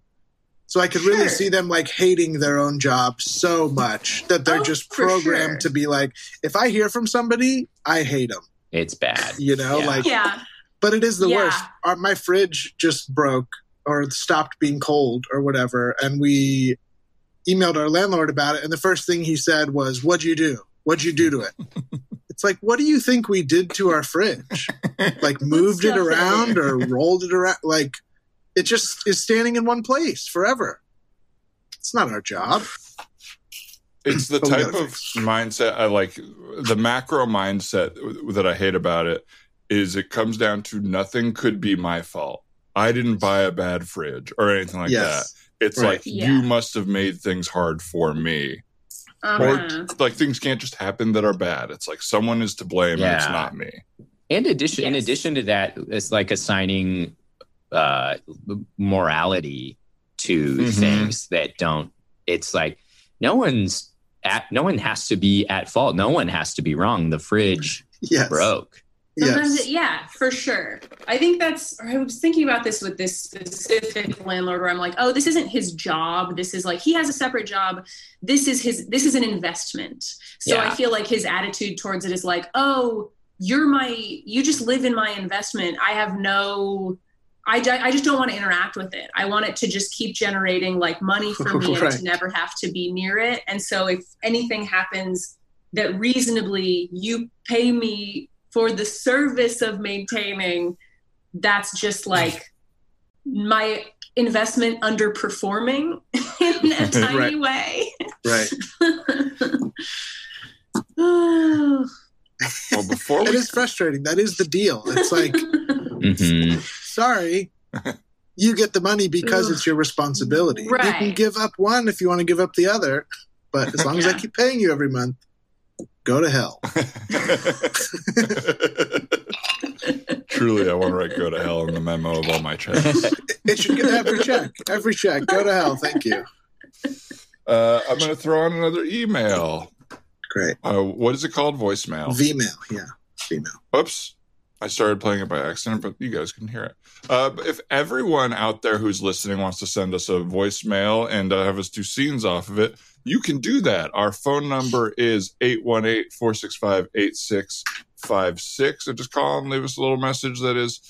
So I could really see them like hating their own job so much that they're Oh, just programmed sure. to be like, if I hear from somebody, I hate them. It's bad. You know, Yeah. like Yeah. but it is the Yeah. worst. Our, my fridge just broke or stopped being cold or whatever, and we emailed our landlord about it. And the first thing he said was, "What'd you do? What'd you do to it?" [laughs] it's like, what do you think we did to our fridge? Like [laughs] moved it around or rolled it around? Like it just is standing in one place forever. It's not our job. it's the type of mindset I like. The macro mindset that I hate about it is it comes down to nothing could be my fault. I didn't buy a bad fridge or anything like yes. that. It's Right. like Yeah. you must have made things hard for me. Uh-huh. Or like things can't just happen that are bad. It's like someone is to blame and it's not me. And addition, in addition to that, it's like assigning uh, morality to Mhm. things that don't. It's like no one's at. No one has to be at fault. No one has to be wrong. The fridge Yes. broke. Sometimes, Yes. it, yeah, for sure. I think that's. I was thinking about this with this specific landlord, where I'm like, oh, this isn't his job. This is like he has a separate job. This is his. This is an investment. So Yeah. I feel like his attitude towards it is like, oh, you're my. You just live in my investment. I have no. I, I just don't want to interact with it. I want it to just keep generating like money for me [laughs] and to never have to be near it. And so if anything happens that reasonably you pay me for the service of maintaining, that's just like my investment underperforming [laughs] in a [laughs] tiny way. Right. [sighs] Well, before It we is frustrating. That is the deal. It's like, [laughs] Mhm. sorry, you get the money because it's your responsibility. You can give up one if you want to give up the other, but as long as I keep paying you every month, go to hell. [laughs] Truly, I want to write "Go to Hell" in the memo of all my checks. It should get every check. Every check. Go to hell. Thank you. Uh, I'm going to throw on another email. Great. Uh, what is it called? Voicemail. Vmail. Yeah. Vmail. Oops. I started playing it by accident, but you guys can hear it. Uh, if everyone out there who's listening wants to send us a voicemail and uh, have us do scenes off of it, you can do that. Our phone number is 818 465 8656. And just call and leave us a little message that is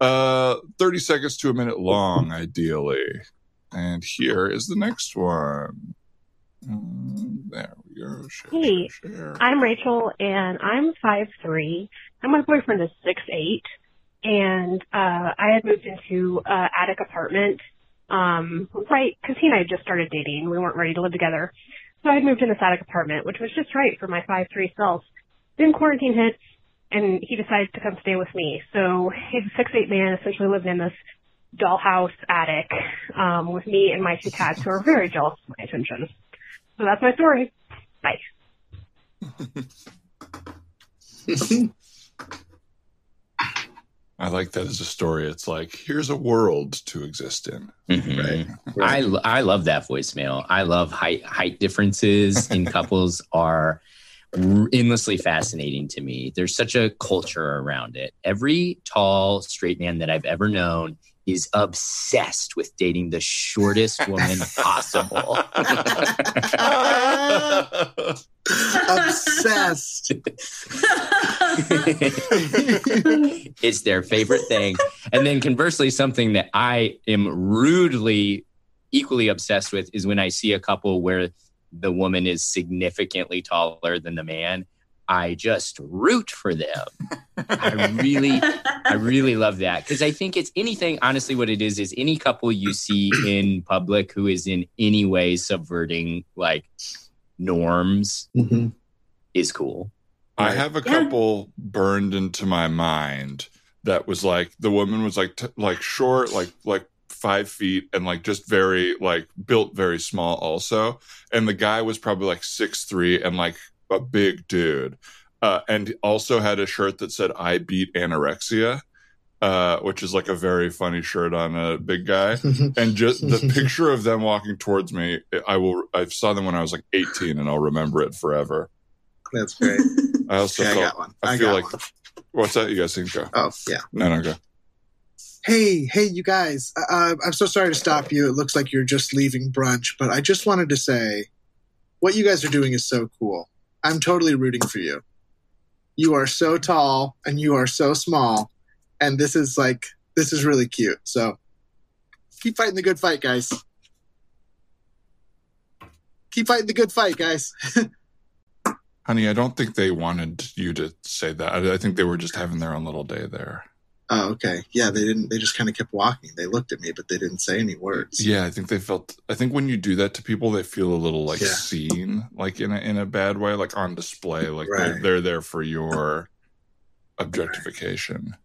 uh, 30 seconds to a minute long, ideally. And here is the next one. Mm, There we go. Share, Hey, share, share. I'm Rachel and I'm five three. and my boyfriend is six eight, and uh, I had moved into an attic apartment, um, right because he and I had just started dating. We weren't ready to live together, so I had moved in this attic apartment, which was just right for my five three self. Then quarantine hit, and he decided to come stay with me. So he's a six eight man, essentially living in this dollhouse attic um, with me and my two cats, who are very jealous of my attention. So that's my story. Bye. [laughs] I like that as a story. It's like, here's a world to exist in. Mhm. Right. I I love that voicemail. I love height height differences in [laughs] couples are endlessly fascinating to me. There's such a culture around it. Every tall straight man that I've ever known is obsessed with dating the shortest woman [laughs] possible. Obsessed. [laughs] it's their favorite thing. And then conversely, something that I am rudely equally obsessed with is when I see a couple where the woman is significantly taller than the man. I just root for them. I [laughs] really, I really love that because I think it's anything. Honestly, what it is is any couple you see in public who is in any way subverting like norms Mhm. is cool. I Right. have a Yeah. couple burned into my mind that was like the woman was like t- like short, like like five feet, and like just very like built very small also, and the guy was probably like six three and like a big dude, uh, and also had a shirt that said "I beat anorexia." Uh, which is like a very funny shirt on a big guy, [laughs] and just the [laughs] picture of them walking towards me, I will. I saw them when I was like 18, and I'll remember it forever. That's great. [laughs] I also Yeah, I got one. I I feel like one. what's that? You guys think go? Oh, yeah. No, no, go. Hey, hey, you guys. Uh, I'm so sorry to stop you. It looks like you're just leaving brunch, but I just wanted to say what you guys are doing is so cool. I'm totally rooting for you. You are so tall and you are so small. And this is like, this is really cute. So keep fighting the good fight, guys. Keep fighting the good fight, guys. [laughs] Honey, I don't think they wanted you to say that. I, I think they were just having their own little day there. Oh, okay. Yeah, they didn't, they just kind of kept walking. They looked at me, but they didn't say any words. Yeah, I think they felt. I think when you do that to people, they feel a little like Yeah. seen, like in a in a bad way, like on display, like they're, they're there for your objectification.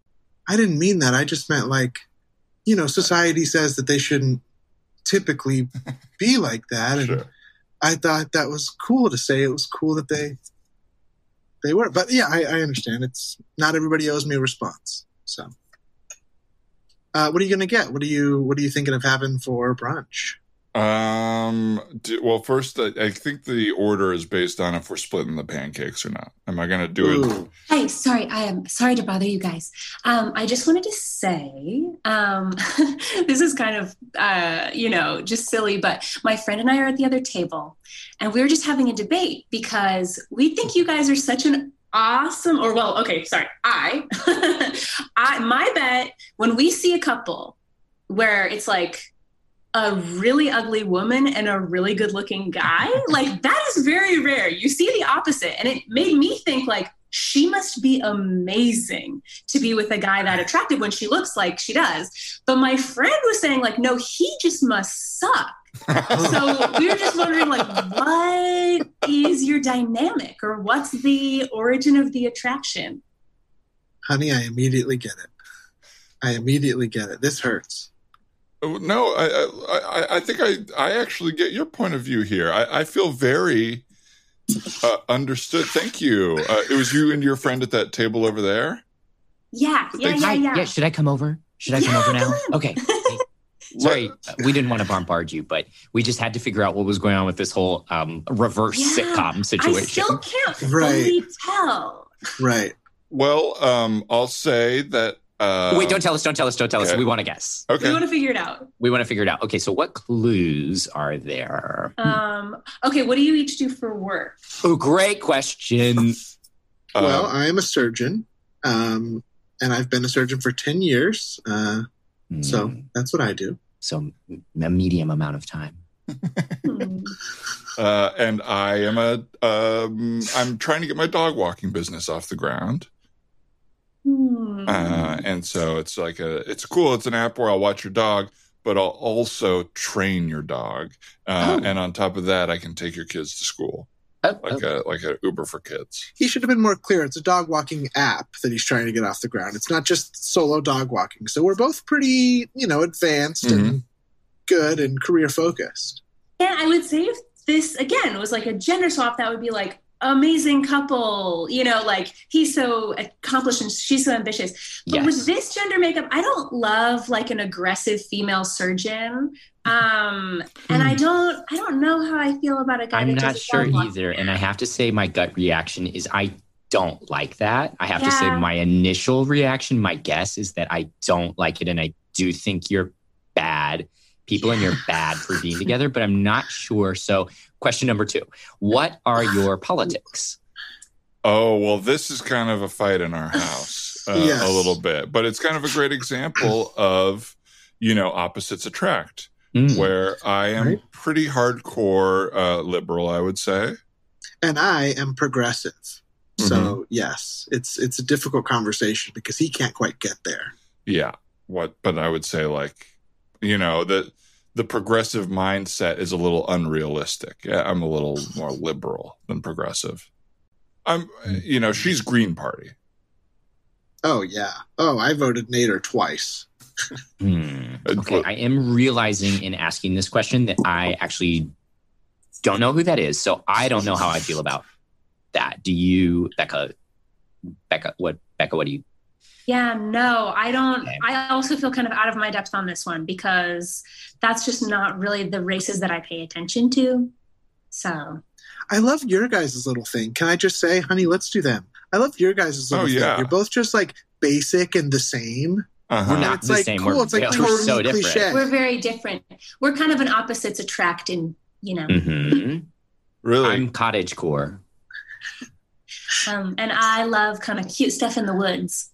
I didn't mean that. I just meant like, you know, society says that they shouldn't typically [laughs] be like that, and Sure. I thought that was cool to say. It was cool that they they were. But yeah, I, I understand. It's not everybody owes me a response. So, uh, what are you gonna get? What are you What are you thinking of having for brunch? Um. do- well, first, I, I think the order is based on if we're splitting the pancakes or not. Am I going to do it? Ooh, Hi, sorry, I am sorry to bother you guys. Um, I just wanted to say, um, [laughs] this is kind of, uh, you know, just silly, but my friend and I are at the other table, and we were just having a debate because we think you guys are such an awesome, or well, okay, sorry, I, [laughs] I, my bet when we see a couple where it's like a really ugly woman and a really good looking guy, [laughs] like that is very rare. You see the opposite. And it made me think like she must be amazing to be with a guy that attractive when she looks like she does. But my friend was saying like, no, he just must suck. So we were just wondering like, what is your dynamic or what's the origin of the attraction? honey, I immediately get it. I immediately get it. This hurts. Oh, No, I, I, I- I think I, I actually get your point of view here. I, I feel very uh, understood. Thank you. Uh, it was you and your friend at that table over there. Yeah, yeah, Thanks. yeah, Hi, yeah. should I come over? Should I come over now? come. [laughs] Okay. Hey, Sorry, we didn't want to bombard you, but we just had to figure out what was going on with this whole um, reverse Yeah, sitcom I situation. still can't Right. fully tell. Right. Well, um, I'll say that. Uh, Wait, don't tell us, don't tell us, don't tell us. We want to guess. Okay. We want to figure it out. We want to figure it out. Okay, so what clues are there? Um, okay, what do you each do for work? Oh, great question. well, Um, I am a surgeon, um, and I've been a surgeon for 10 years. Uh, so Hmm, that's what I do. so a medium amount of time. [laughs] Uh, and I am a. Um, I'm trying to get my dog walking business off the ground. Hmm. Uh, and so it's like a. It's cool. It's an app where I'll watch your dog, but I'll also train your dog. Uh, Oh. And on top of that, I can take your kids to school, Oh, like a like a Uber for kids. He should have been more clear. It's a dog walking app that he's trying to get off the ground. It's not just solo dog walking. So we're both pretty, you know, advanced Mm-hmm. and good and career focused. Yeah, I would say if this again was like a gender swap, that would be like amazing couple. You know, like he's so accomplished and she's so ambitious. But yes. with this gender makeup, I don't love like an aggressive female surgeon. Um, and I don't, I don't know how I feel about a guy. I'm not sure either. And I have to say, my gut reaction is I don't like that. I have to say, my initial reaction, my guess is that I don't like it. And I do think you're bad people and you're [laughs] bad for being together, but I'm not sure. So, question number two What are your politics? Oh well, this is kind of a fight in our house uh, Yes. a little bit, but it's kind of a great example of you know opposites attract. Mm. where I am Right. pretty hardcore uh, liberal, I would say. And I am progressive. Mm-hmm. So yes, it's it's a difficult conversation because he can't quite get there. Yeah, what? But I would say like, you know, the the progressive mindset is a little unrealistic. I'm a little more liberal than progressive. I'm, you know, she's Green Party. Oh yeah. Oh, I voted Nader twice. Hmm. Okay, I am realizing in asking this question that I actually don't know who that is. So I don't know how I feel about that. Do you, Becca? Becca, what? Becca, what do you? Yeah, no, I don't. Okay. I also feel kind of out of my depth on this one because that's just not really the races that I pay attention to. So, I love your guys' little thing. Can I just say, honey, let's do them. I love your guys' little Oh, thing. yeah. You're both just like basic and the same. Uh-huh. We're not it's the like same. cool. We're, It's like we're totally so different. cliche. we're very different. We're kind of an opposites attract in, you know. Mhm. Really? I'm cottage core. Um, and I love kind of cute stuff in the woods.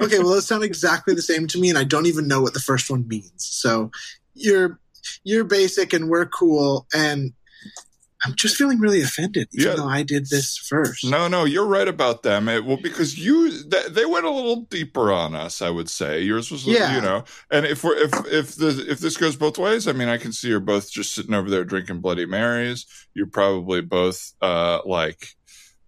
Okay, well, those sound exactly the same to me, and I don't even know what the first one means. So you're you're basic and we're cool, and I'm just feeling really offended, even Yeah. though I did this first. No, no, you're right about them. It, well, because you th- they went a little deeper on us, I would say. Yours was, Yeah. you know, and if we're if if the if this goes both ways, I mean, I can see you're both just sitting over there drinking Bloody Marys. You're probably both uh like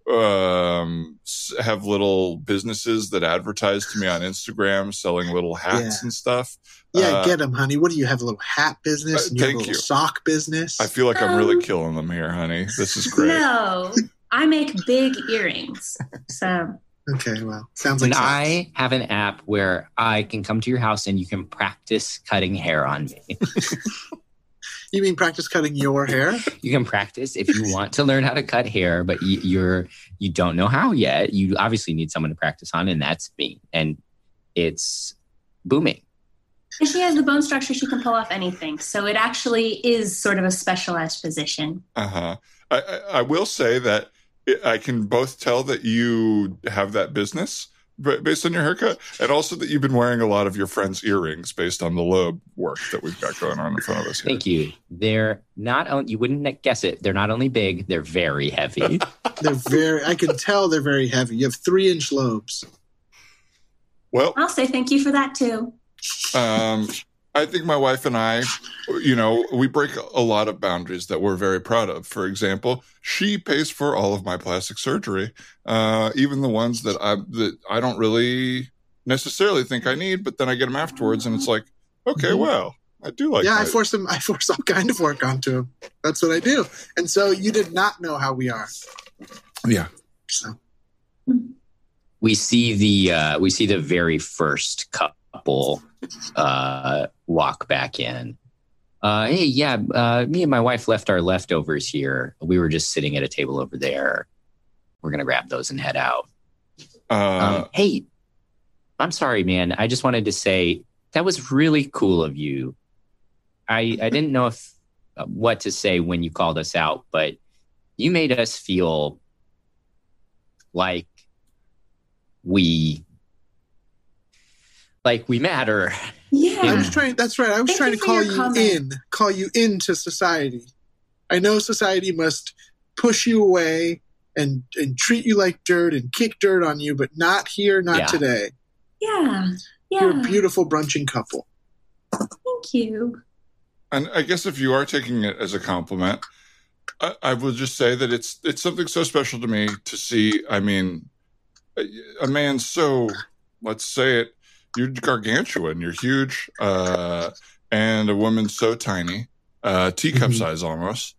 um have little businesses that advertise to me on Instagram selling little hats Yeah. and stuff. Yeah, Uh, get them, honey. What do you have? A little hat business? Uh, and you a thank little you. sock business? I feel like I'm really Um, killing them here, honey. This is [laughs] great. No, I make big earrings. So, okay, well, sounds like And sex. I have an app where I can come to your house and you can practice cutting hair on me. [laughs] You mean practice cutting your hair? [laughs] You can practice if you want to learn how to cut hair, but you, you're you don't know how yet. You obviously need someone to practice on, and that's me. And it's booming. and she has the bone structure, she can pull off anything. So, it actually is sort of a specialized position. Uh huh. I, I, I will say that I can both tell that you have that business ba- based on your haircut, and also that you've been wearing a lot of your friends' earrings based on the lobe work that we've got going on in front of us here. Thank you. They're not only you wouldn't guess it. They're not only big, they're very heavy. [laughs] They're very. I can tell they're very heavy. You have three inch lobes. Well, I'll say thank you for that too. um, I think my wife and I, you know, we break a lot of boundaries that we're very proud of. For example, she pays for all of my plastic surgery, uh, even the ones that I that I don't really necessarily think I need, but then I get them afterwards, and it's like, okay, well, I do like. yeah, I force them. I force all kind of work onto them. That's what I do. And so you did not know how we are. yeah. So we see the uh, we see the very first couple uh, walk back in. Uh, hey, yeah, uh, me and my wife left our leftovers here. We were just sitting at a table over there. We're gonna grab those and head out. Uh, um, hey, I'm sorry, man. I just wanted to say that was really cool of you. I I didn't know if uh, what to say when you called us out, but you made us feel like we like we matter. Yeah. I was trying. That's right. I was Thank trying to call you comment. in, call you into society. I know society must push you away and and treat you like dirt and kick dirt on you, but not here, not Yeah. today. Yeah. Yeah. You're a beautiful brunching couple. Thank you. and I guess if you are taking it as a compliment, I, I will just say that it's it's something so special to me to see. I mean, a, a man so let's say it, you're gargantuan, you're huge, uh, and a woman so tiny, uh, teacup Mhm. size almost.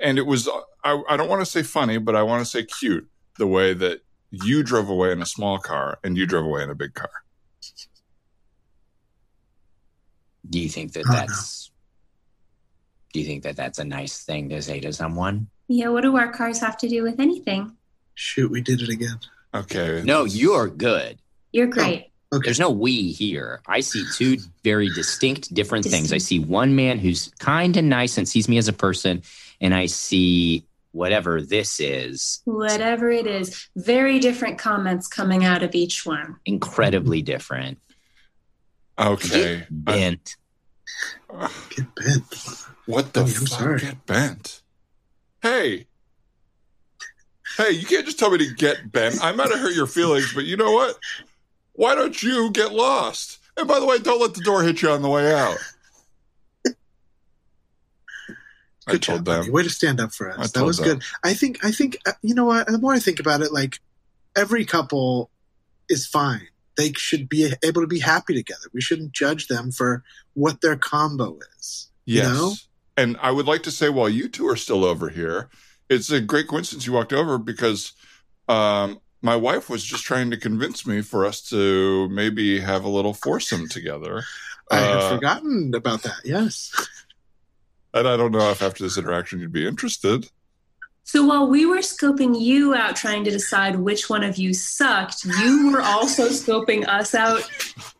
And it was I, I don't want to say funny, but I want to say cute the way that you drove away in a small car and you drove away in a big car. Do you think that Oh, that's do you think that that's a nice thing to say to someone? Yeah. What do our cars have to do with anything? Shoot, we did it again. Okay. No, you're good. You're great. Okay. There's no we here. I see two [sighs] very distinct, different things. I see one man who's kind and nice and sees me as a person, and I see whatever this is Whatever it is, very different comments coming out of each one. incredibly different. Okay. I- Bent. [sighs] Get bent. What the Oh, fuck? sorry. Get bent. Hey. Hey, you can't just tell me to get bent. I might have hurt your feelings, but you know what? Why don't you get lost? And by the way, don't let the door hit you on the way out. [laughs] I told job, buddy. them. Way to stand up for us. That was them. good. I think. I think. uh, You know what? The more I think about it, like every couple is fine. They should be able to be happy together. We shouldn't judge them for what their combo is. you Yes. know? And I would like to say, while you two are still over here, it's a great coincidence you walked over because um, my wife was just trying to convince me for us to maybe have a little foursome together. I had Uh, forgotten about that. Yes. And I don't know if after this interaction you'd be interested. So while we were scoping you out, trying to decide which one of you sucked, you were also scoping us out,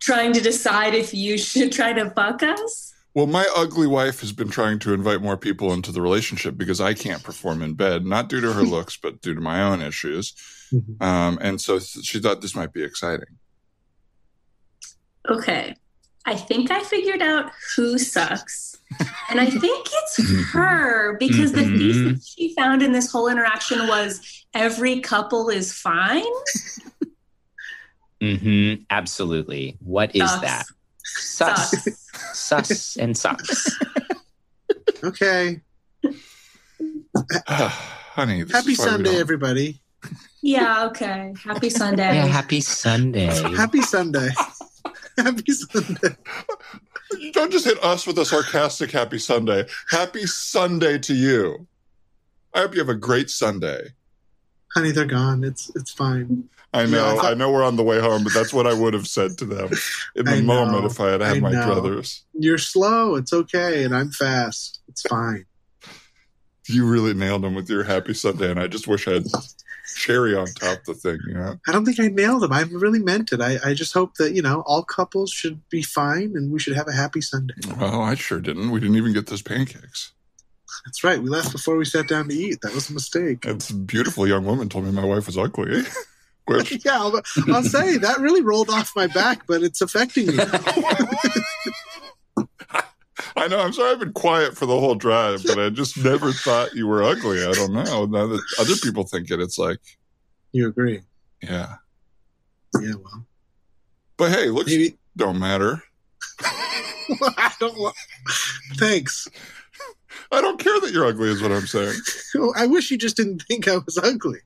trying to decide if you should try to fuck us. Well, my ugly wife has been trying to invite more people into the relationship because I can't perform in bed, not due to her [laughs] looks, but due to my own issues. Mhm. Um, and so she thought this might be exciting. Okay. I think I figured out who sucks. And I [laughs] think it's her because the Mhm. thesis she found in this whole interaction was every couple is fine. [laughs] Mm-hmm. Absolutely. What is Sucks. that? Sus. Sucks. Sus and sucks. [laughs] Okay. Uh, honey, this Happy is why we Sunday, don't- everybody. Yeah, okay. Happy Sunday. Yeah, happy Sunday. Happy Sunday. [laughs] Happy Sunday. You don't just hit us with a sarcastic happy Sunday. Happy Sunday to you. I hope you have a great Sunday. Honey, they're gone. It's it's fine. I Yeah, know, I thought- I know we're on the way home, but that's what I would have said to them in the I know, moment if I had had I my know. druthers. You're slow. It's okay, and I'm fast. It's fine. You really nailed them with your happy Sunday, and I just wish I had cherry on top the thing, you know? I don't think I nailed them. I really meant it. I, I just hope that you know all couples should be fine, and we should have a happy Sunday. Well, I sure didn't. We didn't even get those pancakes. That's right. We left before we sat down to eat. That was a mistake. It's a beautiful young woman told me my wife was ugly. [laughs] [laughs] Yeah, I'll, I'll say that really rolled off my back, but it's affecting me. [laughs] I know. I'm sorry I've been quiet for the whole drive, but I just never thought you were ugly. I don't know. Now that other people think it, it's like, You agree? yeah. Yeah. Well, But hey, looks maybe don't matter. [laughs] I don't. want- Thanks. I don't care that you're ugly, is what I'm saying. I wish you just didn't think I was ugly.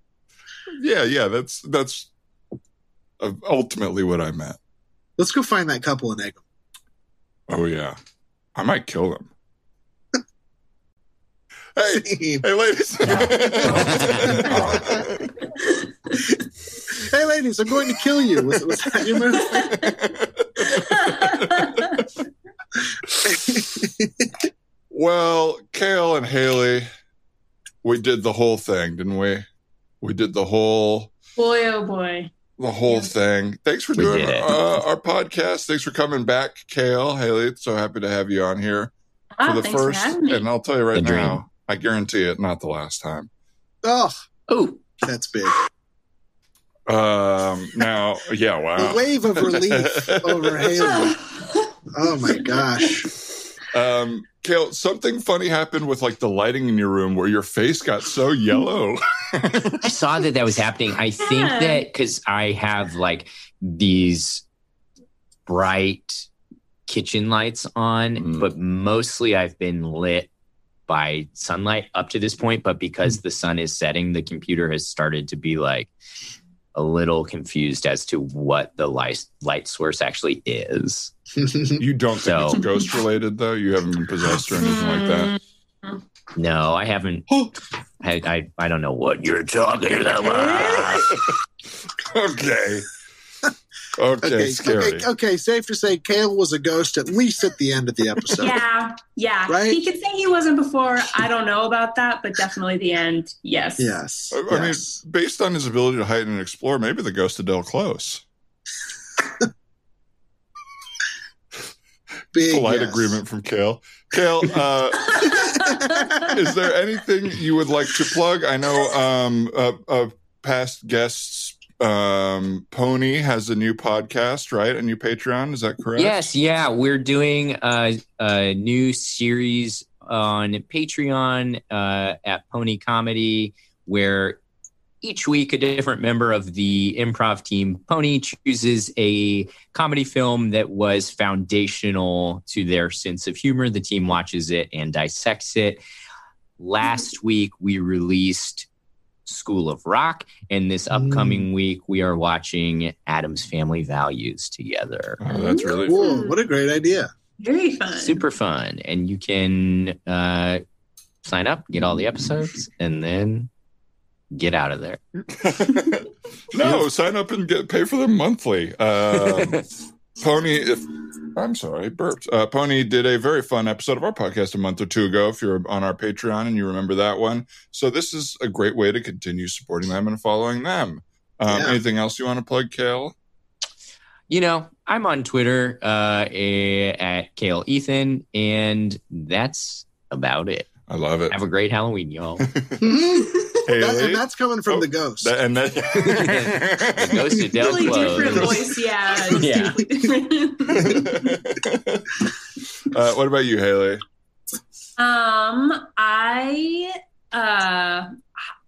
Yeah, yeah. That's that's uh, ultimately what I meant. Let's go find that couple and egg them. Oh yeah, I might kill them. [laughs] hey, hey, hey, ladies. [laughs] [laughs] ladies, I'm going to kill you. Was, was that your move? well, Kale and Haley, we did the whole thing, didn't we? We did the whole. boy, oh boy. the whole thing. Thanks for We doing did uh, our podcast. Thanks for coming back, Kale. Haley, so happy to have you on here Ah, for the first. for and I'll tell you right The dream. now, I guarantee it, not the last time. Oh, Oh, that's big. Um, now, yeah, wow. A wave of relief [laughs] over Haley. [laughs] Oh my gosh. Um, Kale, something funny happened with like the lighting in your room where your face got so yellow. [laughs] I saw that that was happening. I think Yeah. that because I have like these bright kitchen lights on, Mm. but mostly I've been lit by sunlight up to this point. But because the sun is setting, the computer has started to be like a little confused as to what the light light source actually is. [laughs] you don't think So- it's ghost related though? You haven't been possessed or anything like that? No, I haven't. [gasps] I, I I don't know what you're talking about. [laughs] okay. Okay, Okay, scary. okay, okay. Safe to say, Kale was a ghost at least at the end of the episode. yeah, yeah. Right? He could say he wasn't before. I don't know about that, but definitely the end. Yes. Yes. I, I mean, based on his ability to hide and explore, maybe the ghost of Del Close. [laughs] Big Polite yes. agreement from Kale. Kale, uh, [laughs] is there anything you would like to plug? I know um, uh, uh, past guests, um, Pony has a new podcast, right? A new Patreon. Is that correct? Yes, yeah, we're doing a, a new series on Patreon uh, at Pony Comedy, where each week a different member of the improv team Pony chooses a comedy film that was foundational to their sense of humor. The team watches it and dissects it. Last week we released School of Rock, and this upcoming week we are watching Addams Family Values together. Oh, that's really Cool. What a great idea. Very fun. super fun and you can uh sign up get all the episodes and then get out of there [laughs] no, sign up and get pay for them monthly. [laughs] Um, Pony, if I'm sorry, burped. Uh, Pony did a very fun episode of our podcast a month or two ago. If you're on our Patreon and you remember that one, so this is a great way to continue supporting them and following them. Um, Yeah. Anything else you want to plug, Kale? you know i'm on twitter uh at kale ethan and that's about it I love it. have a great halloween y'all [laughs] [laughs] That- and that's coming from Oh, the ghost. That- and that, The [laughs] ghost of Del Totally different voice. Yeah. it's Yeah. [laughs] uh, what about you, Haley? Um, I uh,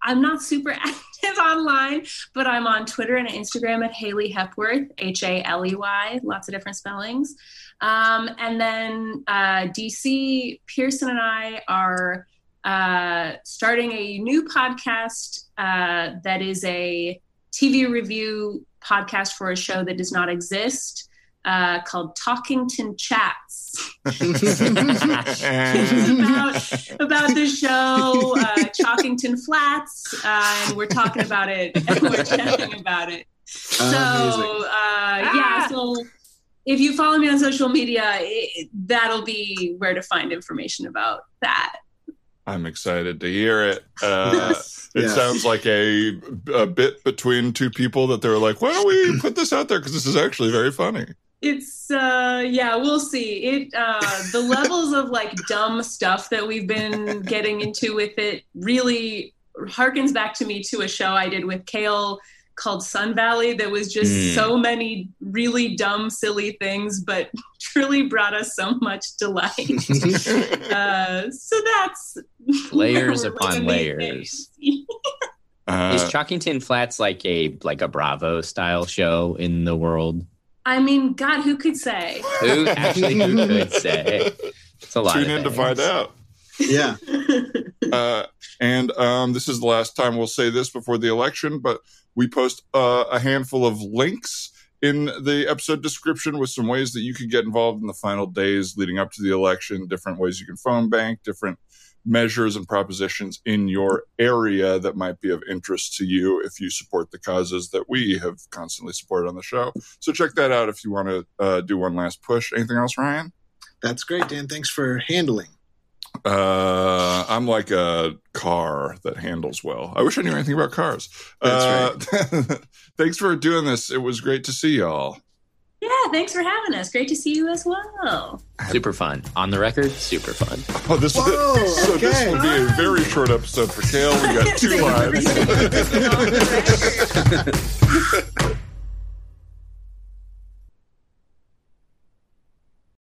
I'm not super [laughs] active online, but I'm on Twitter and Instagram at Haley Hepworth, H A L E Y, lots of different spellings. Um, and then uh, DC Pearson and I are uh, starting a new podcast uh, that is a TV review podcast for a show that does not exist. Uh, called Talkington Chats. [laughs] It's about about the show uh, Chalkington Flats, uh, and we're talking about it and [laughs] we're chatting about it. So Amazing. uh, yeah, so if you follow me on social media, it, that'll be where to find information about that. I'm excited to hear it. [laughs] Uh, It Yeah. sounds like a, a bit between two people that they're like, why don't we [clears throat] put this out there? Because this is actually very funny. It's uh yeah, we'll see. It uh the levels of like dumb stuff that we've been getting into with it really harkens back to me to a show I did with Kale called Sun Valley that was just Mm. so many really dumb, silly things, but [laughs] truly brought us so much delight. [laughs] uh so that's layers [laughs] upon layers these days. is Uh, chalkington flats like a like a bravo style show in the world I mean, God, who could say? who actually who could say it's a lot tune of in to find out. yeah. Uh, and um, this is the last time we'll say this before the election, but we post uh, a handful of links in the episode description with some ways that you could get involved in the final days leading up to the election, different ways you can phone bank, different measures and propositions in your area that might be of interest to you if you support the causes that we have constantly supported on the show. So check that out if you want to uh, do one last push. Anything else, Ryan? That's great, Dan. Thanks for handling. Uh, I'm like a car that handles well. I wish I knew anything about cars. That's uh, [laughs] thanks for doing this. It was great to see y'all. Yeah, thanks for having us. Great to see you as well. Super fun. On the record, super fun. Oh, this Whoa, so this will be a very short episode for Kale. We got [laughs] two lines. [laughs]